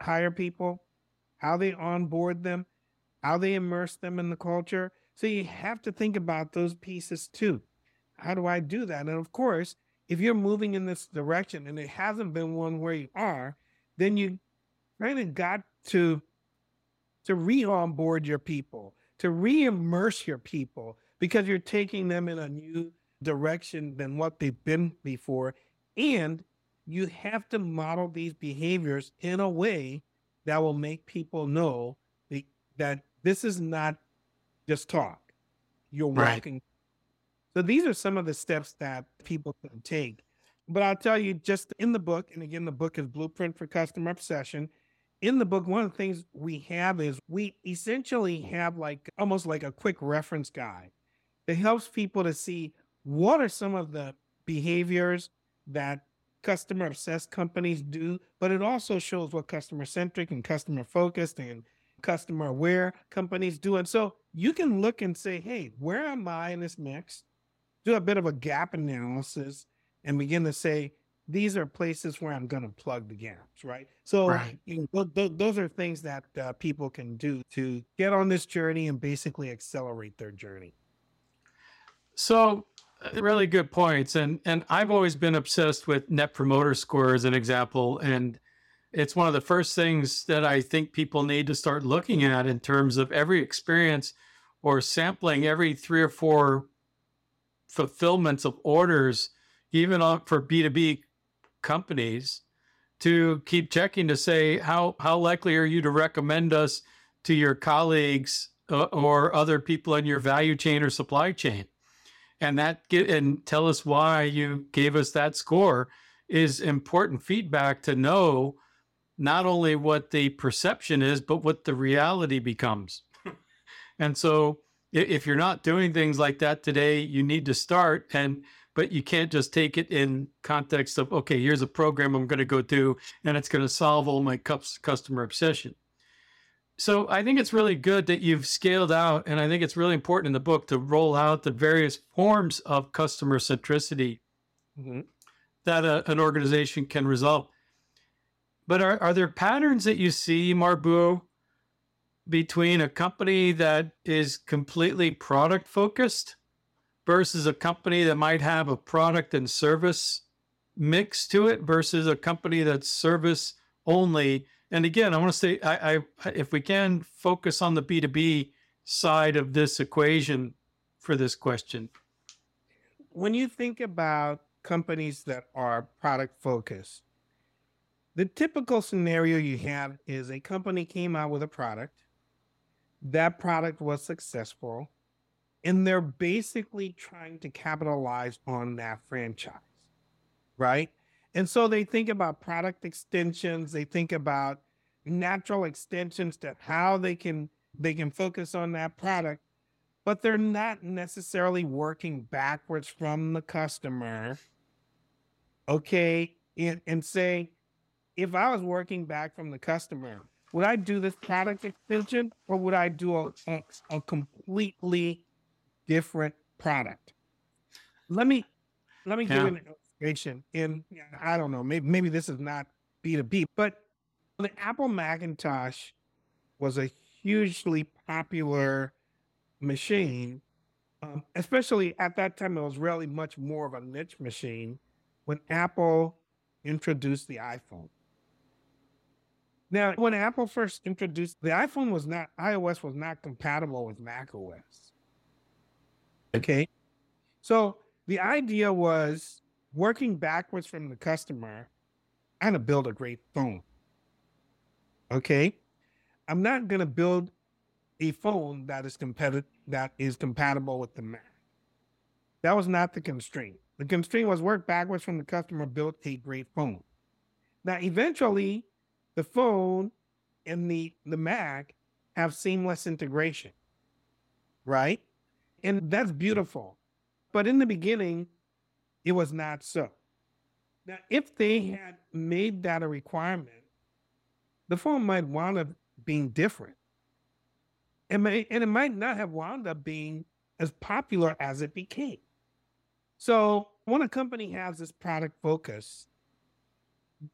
S3: hire people, how they onboard them, how they immerse them in the culture. So you have to think about those pieces too. How do I do that? And of course, if you're moving in this direction and it hasn't been one where you are, then you kind of got to to re-onboard your people, to re-immerse your people, because you're taking them in a new direction than what they've been before. And you have to model these behaviors in a way that will make people know that this is not just talk. You're walking. Right. So these are some of the steps that people can take. But I'll tell you just in the book, and again, the book is Blueprint for Customer Obsession. In the book, one of the things we have is we essentially have like almost like a quick reference guide that helps people to see what are some of the behaviors that customer obsessed companies do, but it also shows what customer centric and customer focused and customer aware companies do. And so you can look and say, hey, where am I in this mix? Do a bit of a gap analysis and begin to say, these are places where I'm going to plug the gaps, right? So right. You know, th- th- those are things that uh, people can do to get on this journey and basically accelerate their journey.
S2: So really good points and and i've always been obsessed with net promoter score as an example and it's one of the first things that i think people need to start looking at in terms of every experience or sampling every three or four fulfillments of orders, even for B2B companies, to keep checking to say how how likely are you to recommend us to your colleagues uh, or other people in your value chain or supply chain, and that get and tell us why you gave us that score is important feedback to know not only what the perception is but what the reality becomes. <laughs> and so if you're not doing things like that today, you need to start and but you can't just take it in context of okay, here's a program I'm going to go do and it's going to solve all my customer obsession. So I think it's really good that you've scaled out, and I think it's really important in the book to roll out the various forms of customer centricity mm-hmm. that a, an organization can resolve. But are, are there patterns that you see, Marbue, between a company that is completely product focused versus a company that might have a product and service mix to it versus a company that's service only? And again, I want to say, I, I if we can focus on the B2B side of this equation for this question.
S3: When you think about companies that are product focused, the typical scenario you have is a company came out with a product that product was successful and they're basically trying to capitalize on that franchise right? And so they think about product extensions they think about natural extensions to how they can they can focus on that product but they're not necessarily working backwards from the customer okay and, and say if i was working back from the customer would I do this product extension or would I do a, a, a completely different product? Let me let me yeah. give an illustration. In I don't know, maybe maybe this is not B two B, but the Apple Macintosh was a hugely popular machine, um, especially at that time. It was really much more of a niche machine when Apple introduced the iPhone. Now, when Apple first introduced the iPhone was not iOS was not compatible with Mac OS. Okay. So the idea was working backwards from the customer and to build a great phone. Okay. I'm not gonna build a phone that is competitive that is compatible with the Mac. That was not the constraint. The constraint was work backwards from the customer, build a great phone. Now, eventually, the phone and the the Mac have seamless integration, right? And that's beautiful. But in the beginning, it was not so. Now, if they had made that a requirement, the phone might wind up being different. And, may, and it might not have wound up being as popular as it became. So when a company has this product focus,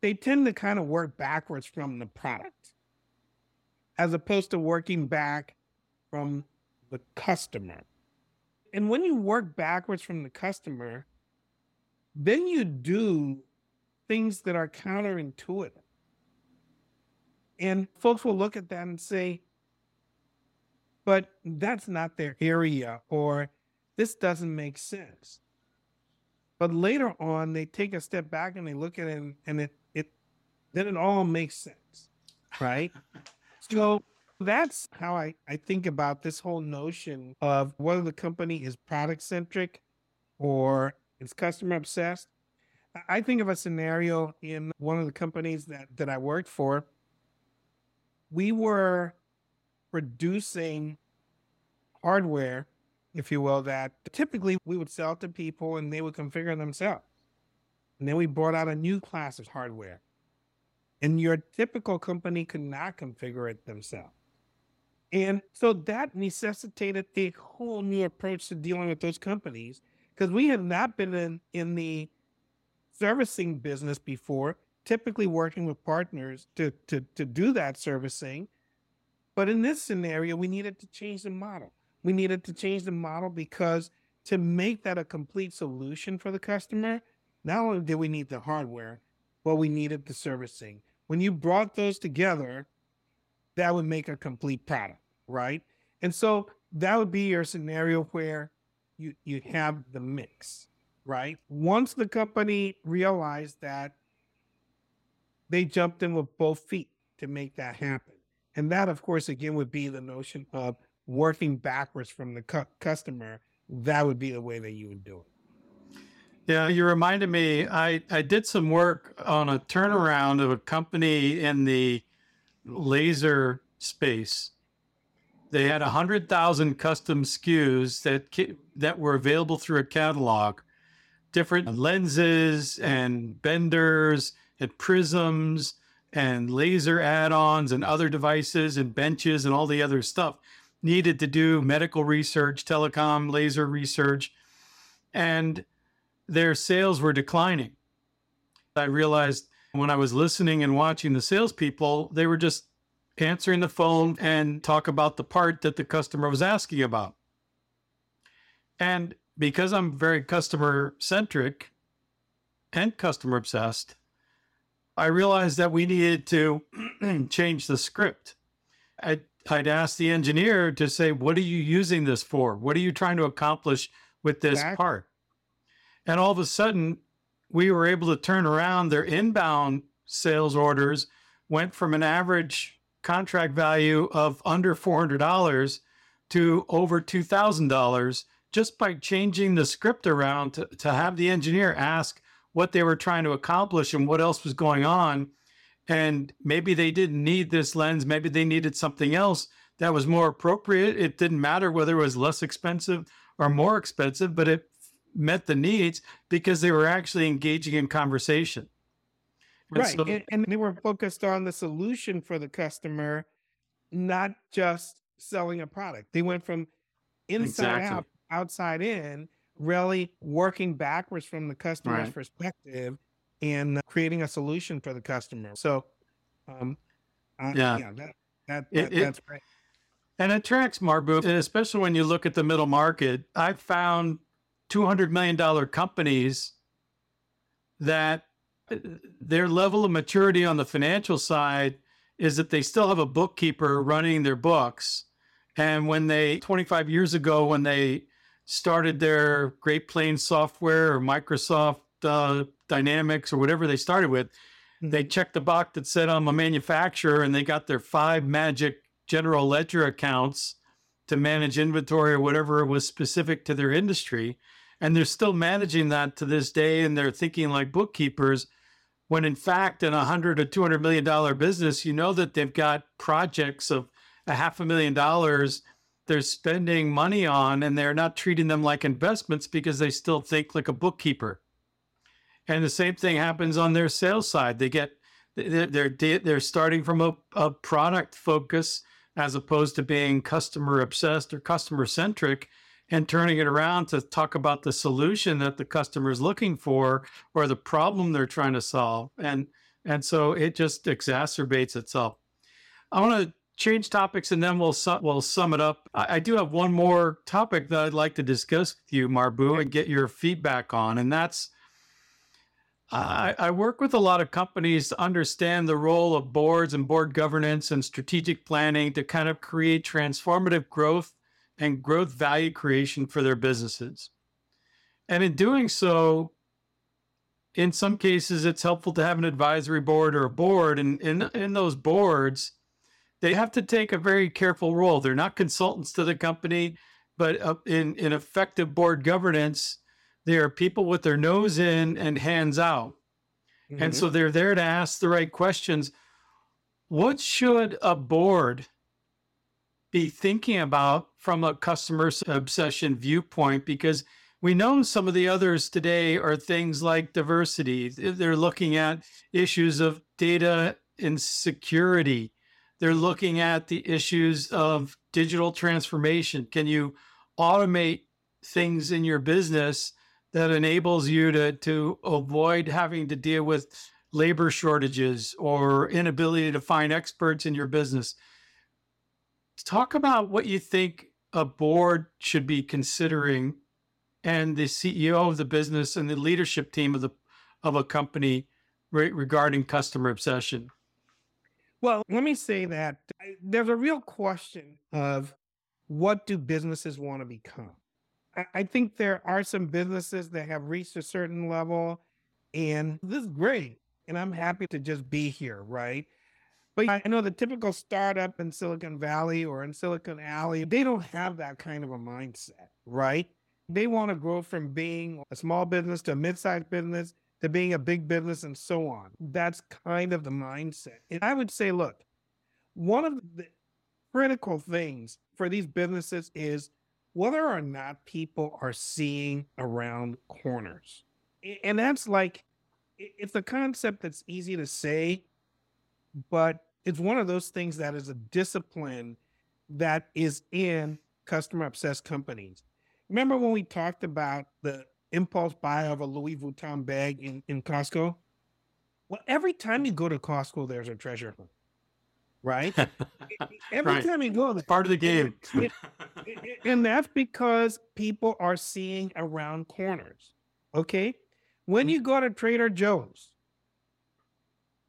S3: they tend to kind of work backwards from the product as opposed to working back from the customer. And when you work backwards from the customer, then you do things that are counterintuitive. And folks will look at that and say, but that's not their area, or this doesn't make sense. But later on, they take a step back and they look at it and, and it, it then it all makes sense, right? <laughs> so that's how I, I think about this whole notion of whether the company is product centric or is customer obsessed. I think of a scenario in one of the companies that, that I worked for. We were producing hardware if you will, that typically we would sell to people and they would configure themselves. And then we brought out a new class of hardware. And your typical company could not configure it themselves. And so that necessitated a whole new approach to dealing with those companies because we had not been in, in the servicing business before, typically working with partners to, to, to do that servicing. But in this scenario, we needed to change the model we needed to change the model because to make that a complete solution for the customer, not only did we need the hardware, but we needed the servicing. When you brought those together, that would make a complete pattern, right? And so that would be your scenario where you you have the mix, right? Once the company realized that they jumped in with both feet to make that happen. And that, of course, again, would be the notion of working backwards from the cu- customer. That would be the way that you would do it.
S2: Yeah, you reminded me. I, I did some work on a turnaround of a company in the laser space. They had 100,000 custom SKUs that, that were available through a catalog, different lenses and benders and prisms and laser add-ons and other devices and benches and all the other stuff needed to do medical research, telecom, laser research, and their sales were declining. I realized when I was listening and watching the salespeople, they were just answering the phone and talk about the part that the customer was asking about. And because I'm very customer centric and customer obsessed, I realized that we needed to <clears throat> change the script. I, I'd ask the engineer to say, What are you using this for? What are you trying to accomplish with this part? And all of a sudden, we were able to turn around their inbound sales orders, went from an average contract value of under $400 to over $2,000 just by changing the script around to, to have the engineer ask, what they were trying to accomplish and what else was going on. And maybe they didn't need this lens. Maybe they needed something else that was more appropriate. It didn't matter whether it was less expensive or more expensive, but it met the needs because they were actually engaging in conversation.
S3: And right. So, and, and they were focused on the solution for the customer, not just selling a product. They went from inside exactly. out, outside in, really working backwards from the customer's right. perspective and creating a solution for the customer. So, um, uh, yeah, yeah, that, that, that it, that's right.
S2: And it tracks Marbue, especially when you look at the middle market. I've found $200 million companies that uh, their level of maturity on the financial side is that they still have a bookkeeper running their books. And when they, 25 years ago, when they started their Great Plains software or Microsoft uh, Dynamics or whatever they started with, mm-hmm. they checked the box that said I'm a manufacturer and they got their five magic general ledger accounts to manage inventory or whatever was specific to their industry. And they're still managing that to this day and they're thinking like bookkeepers. When in fact, in a hundred or two hundred million dollar business, you know that they've got projects of a half a million dollars they're spending money on and they're not treating them like investments because they still think like a bookkeeper. And the same thing happens on their sales side. They get they're they're, they're starting from a, a product focus as opposed to being customer obsessed or customer centric and turning it around to talk about the solution that the customer is looking for or the problem they're trying to solve. And and so it just exacerbates itself. I want to change topics and then we'll su- we'll sum it up. I, I, do have one more topic that I'd like to discuss with you, Marbue, and get your feedback on, and that's I, I work with a lot of companies to understand the role of boards and board governance and strategic planning to kind of create transformative growth and growth value creation for their businesses. And in doing so, in some cases, it's helpful to have an advisory board or a board. And in, in those boards, they have to take a very careful role. They're not consultants to the company, but uh, in, in effective board governance, they are people with their nose in and hands out. Mm-hmm. And so mm-hmm. they're there to ask the right questions. What should a board be thinking about from a customer obsession viewpoint? Because we know some of the others today are things like diversity. They're looking at issues of data insecurity they're looking at the issues of digital transformation. Can you automate things in your business that enables you to, to avoid having to deal with labor shortages or inability to find experts in your business? Talk about what you think a board should be considering and the CEO of the business and the leadership team of the of a company re- regarding customer obsession.
S3: Well, let me say that uh, there's a real question of what do businesses want to become? I think there are some businesses that have reached a certain level, and this is great. And I'm happy to just be here, right? But I know the typical startup in Silicon Valley or in Silicon Alley, they don't have that kind of a mindset, right? They want to grow from being a small business to a mid-sized business to being a big business and so on. That's kind of the mindset. And I would say, look, one of the critical things for these businesses is whether or not people are seeing around corners. And that's like, it's a concept that's easy to say, but it's one of those things that is a discipline that is in customer obsessed companies. Remember when we talked about the impulse buy of a Louis Vuitton bag in, in Costco? Well, every time you go to Costco, there's a treasure hunt, right? <laughs> every
S2: Right.
S3: time you go there.
S2: Part of the game.
S3: It- it- and that's because people are seeing around corners. Okay. When mm. you go to Trader Joe's,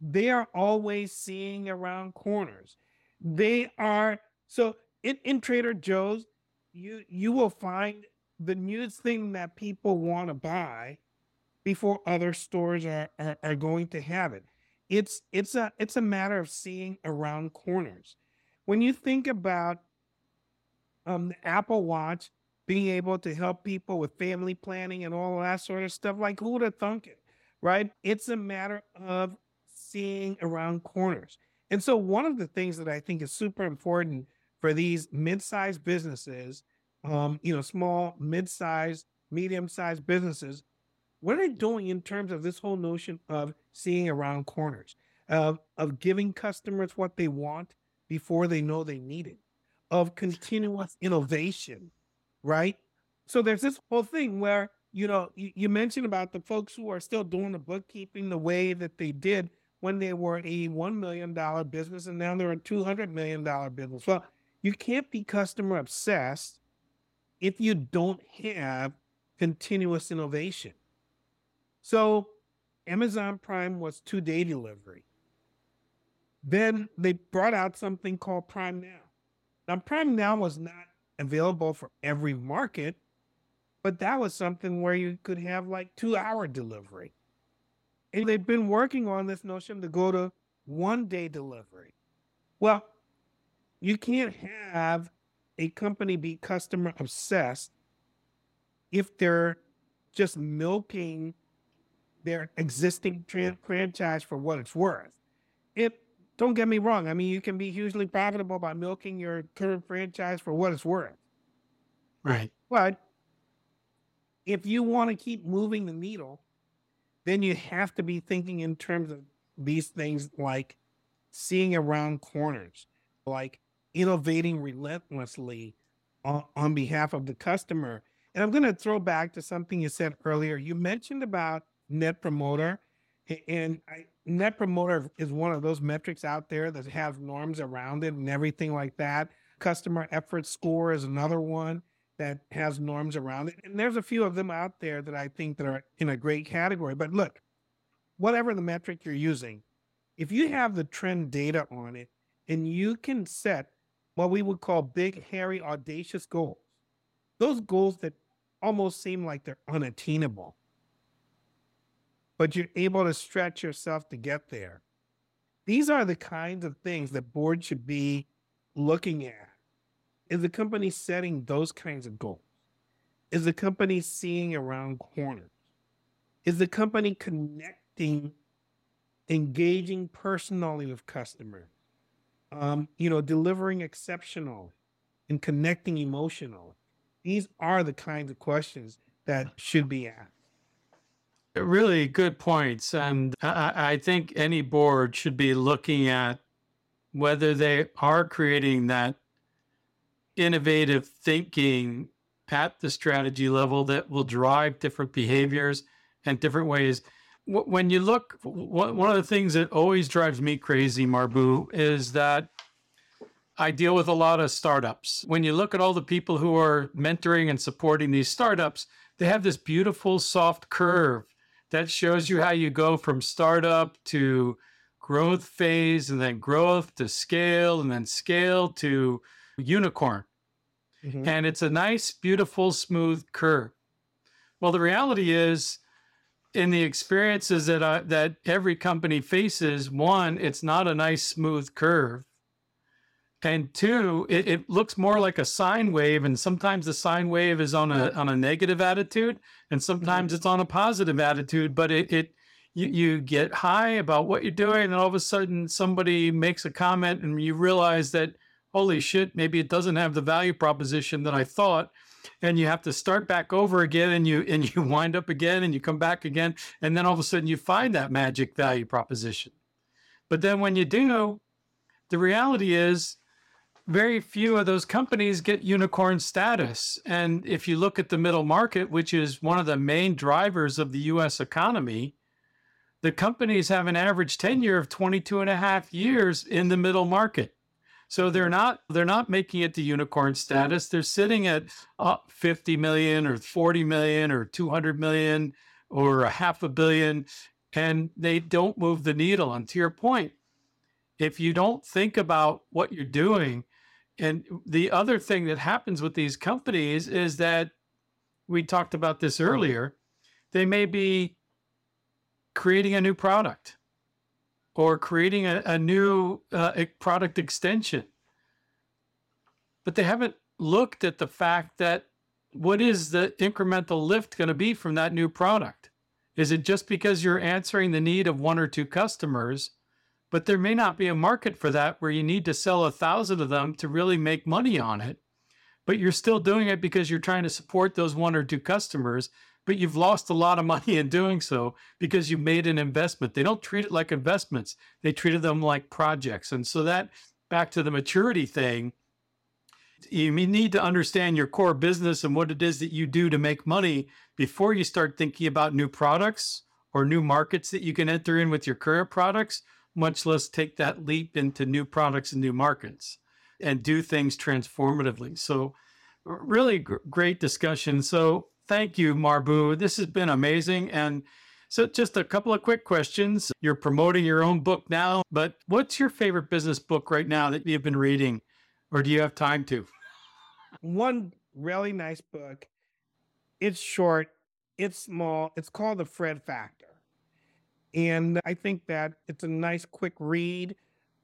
S3: they are always seeing around corners. They are so in, in Trader Joe's, you you will find the newest thing that people want to buy before other stores are, are, are going to have it. It's it's a it's a matter of seeing around corners. When you think about um, the Apple Watch being able to help people with family planning and all that sort of stuff. Like, who would have thunk it, right? It's a matter of seeing around corners. And so, one of the things that I think is super important for these mid-sized businesses, um, you know, small, mid-sized, medium-sized businesses, what are they doing in terms of this whole notion of seeing around corners, of of giving customers what they want before they know they need it? of continuous innovation, right? So there's this whole thing where, you know, you, you mentioned about the folks who are still doing the bookkeeping the way that they did when they were a $1 million business and now they're a $200 million business. Well, you can't be customer obsessed if you don't have continuous innovation. So Amazon Prime was two day delivery. Then they brought out something called Prime Now. Now, Prime Now was not available for every market, but that was something where you could have like two hour delivery. And they've been working on this notion to go to one day delivery. Well, you can't have a company be customer obsessed if they're just milking their existing tran- franchise for what it's worth. It don't get me wrong. I mean, you can be hugely profitable by milking your current franchise for what it's worth.
S2: Right.
S3: But if you want to keep moving the needle, then you have to be thinking in terms of these things like seeing around corners, like innovating relentlessly on, on behalf of the customer. And I'm going to throw back to something you said earlier. You mentioned about net promoter, and I, net promoter is one of those metrics out there that have norms around it and everything like that. Customer effort score is another one that has norms around it. And there's a few of them out there that I think that are in a great category. But look, whatever the metric you're using, if you have the trend data on it and you can set what we would call big, hairy, audacious goals, those goals that almost seem like they're unattainable, but you're able to stretch yourself to get there. These are the kinds of things that boards should be looking at. Is the company setting those kinds of goals? Is the company seeing around corners? Is the company connecting, engaging personally with customers? Um, you know, delivering exceptional and connecting emotional. These are the kinds of questions that should be asked.
S2: Really good points. And I- I think any board should be looking at whether they are creating that innovative thinking at the strategy level that will drive different behaviors and different ways. When you look, one of the things that always drives me crazy, Marbue, is that I deal with a lot of startups. When you look at all the people who are mentoring and supporting these startups, they have this beautiful soft curve that shows you how you go from startup to growth phase and then growth to scale and then scale to unicorn. Mm-hmm. and it's a nice, beautiful, smooth curve. Well, the reality is, in the experiences that I, that every company faces, one, it's not a nice smooth curve, and two, it, it looks more like a sine wave, and sometimes the sine wave is on a on a negative attitude, and sometimes mm-hmm. it's on a positive attitude. But it it you, you get high about what you're doing, and all of a sudden somebody makes a comment, and you realize that holy shit, maybe it doesn't have the value proposition that I thought. And you have to start back over again and you <laughs> and you wind up again and you come back again. And then all of a sudden you find that magic value proposition. But then when you do the reality is very few of those companies get unicorn status. And if you look at the middle market which is one of the main drivers of the US economy the companies have an average tenure of 22 and a half years in the middle market so they're not they're not making it to unicorn status. They're sitting at uh, 50 million or 40 million or 200 million or a half a billion and they don't move the needle. And to your point, if you don't think about what you're doing and the other thing that happens with these companies is that we talked about this earlier, they may be creating a new product or creating a, a new uh, product extension. But they haven't looked at the fact that what is the incremental lift going to be from that new product? Is it just because you're answering the need of one or two customers? But there may not be a market for that where you need to sell a thousand of them to really make money on it. But you're still doing it because you're trying to support those one or two customers but you've lost a lot of money in doing so because you made an investment. They don't treat it like investments, they treated them like projects. And so that back to the maturity thing, you need to understand your core business and what it is that you do to make money before you start thinking about new products or new markets that you can enter in with your current products, much less take that leap into new products and new markets and do things transformatively. So, really great discussion. So, Thank you, Marbue. This has been amazing. And so, just a couple of quick questions. You're promoting your own book now, but what's your favorite business book right now that you've been reading, or do you have time to?
S3: One really nice book. It's short, it's small, it's called The Fred Factor. And I think that it's a nice, quick read.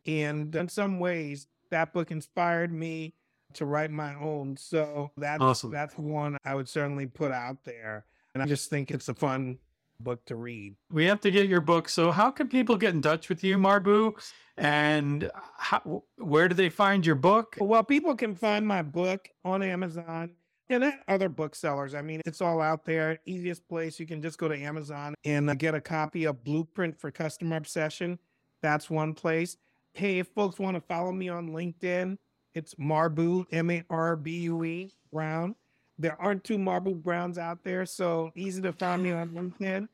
S3: And in some ways, that book inspired me to write my own. So that's awesome. that's one I would certainly put out there. And I just think it's a fun book to read.
S2: We have to get your book. So how can people get in touch with you, Marbue? And how, where do they find your book?
S3: Well, people can find my book on Amazon and at other booksellers. I mean, it's all out there. Easiest place, you can just go to Amazon and get a copy of Blueprint for Customer Obsession. That's one place. Hey, if folks want to follow me on LinkedIn, it's Marbue, M A R B U E Brown. There aren't two Marbue Browns out there, so easy to find me on LinkedIn.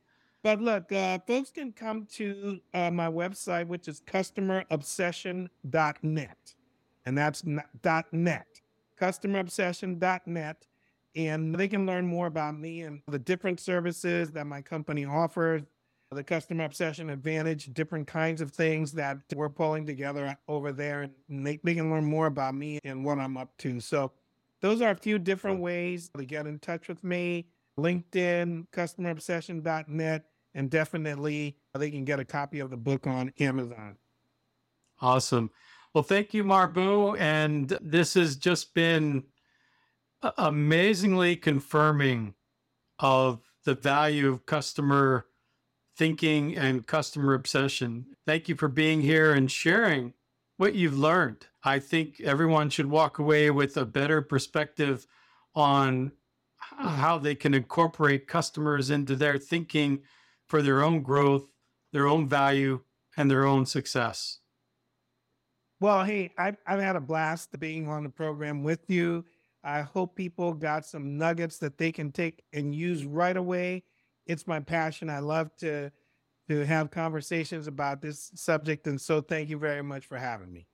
S3: But look, uh, folks can come to uh, my website, which is customerobsession.net. And that's not, .net, customerobsession.net. And they can learn more about me and the different services that my company offers, the customer obsession advantage, different kinds of things that we're pulling together over there, and they, they can learn more about me and what I'm up to. So, those are a few different ways to get in touch with me LinkedIn, customerobsession.net, and definitely they can get a copy of the book on Amazon.
S2: Awesome. Well, thank you, Marbue. And this has just been amazingly confirming of the value of customer thinking and customer obsession. Thank you for being here and sharing what you've learned. I think everyone should walk away with a better perspective on how they can incorporate customers into their thinking for their own growth, their own value, and their own success.
S3: Well, hey, I've, I've had a blast being on the program with you. I hope people got some nuggets that they can take and use right away it's my passion. I love to to have conversations about this subject, and so thank you very much for having me.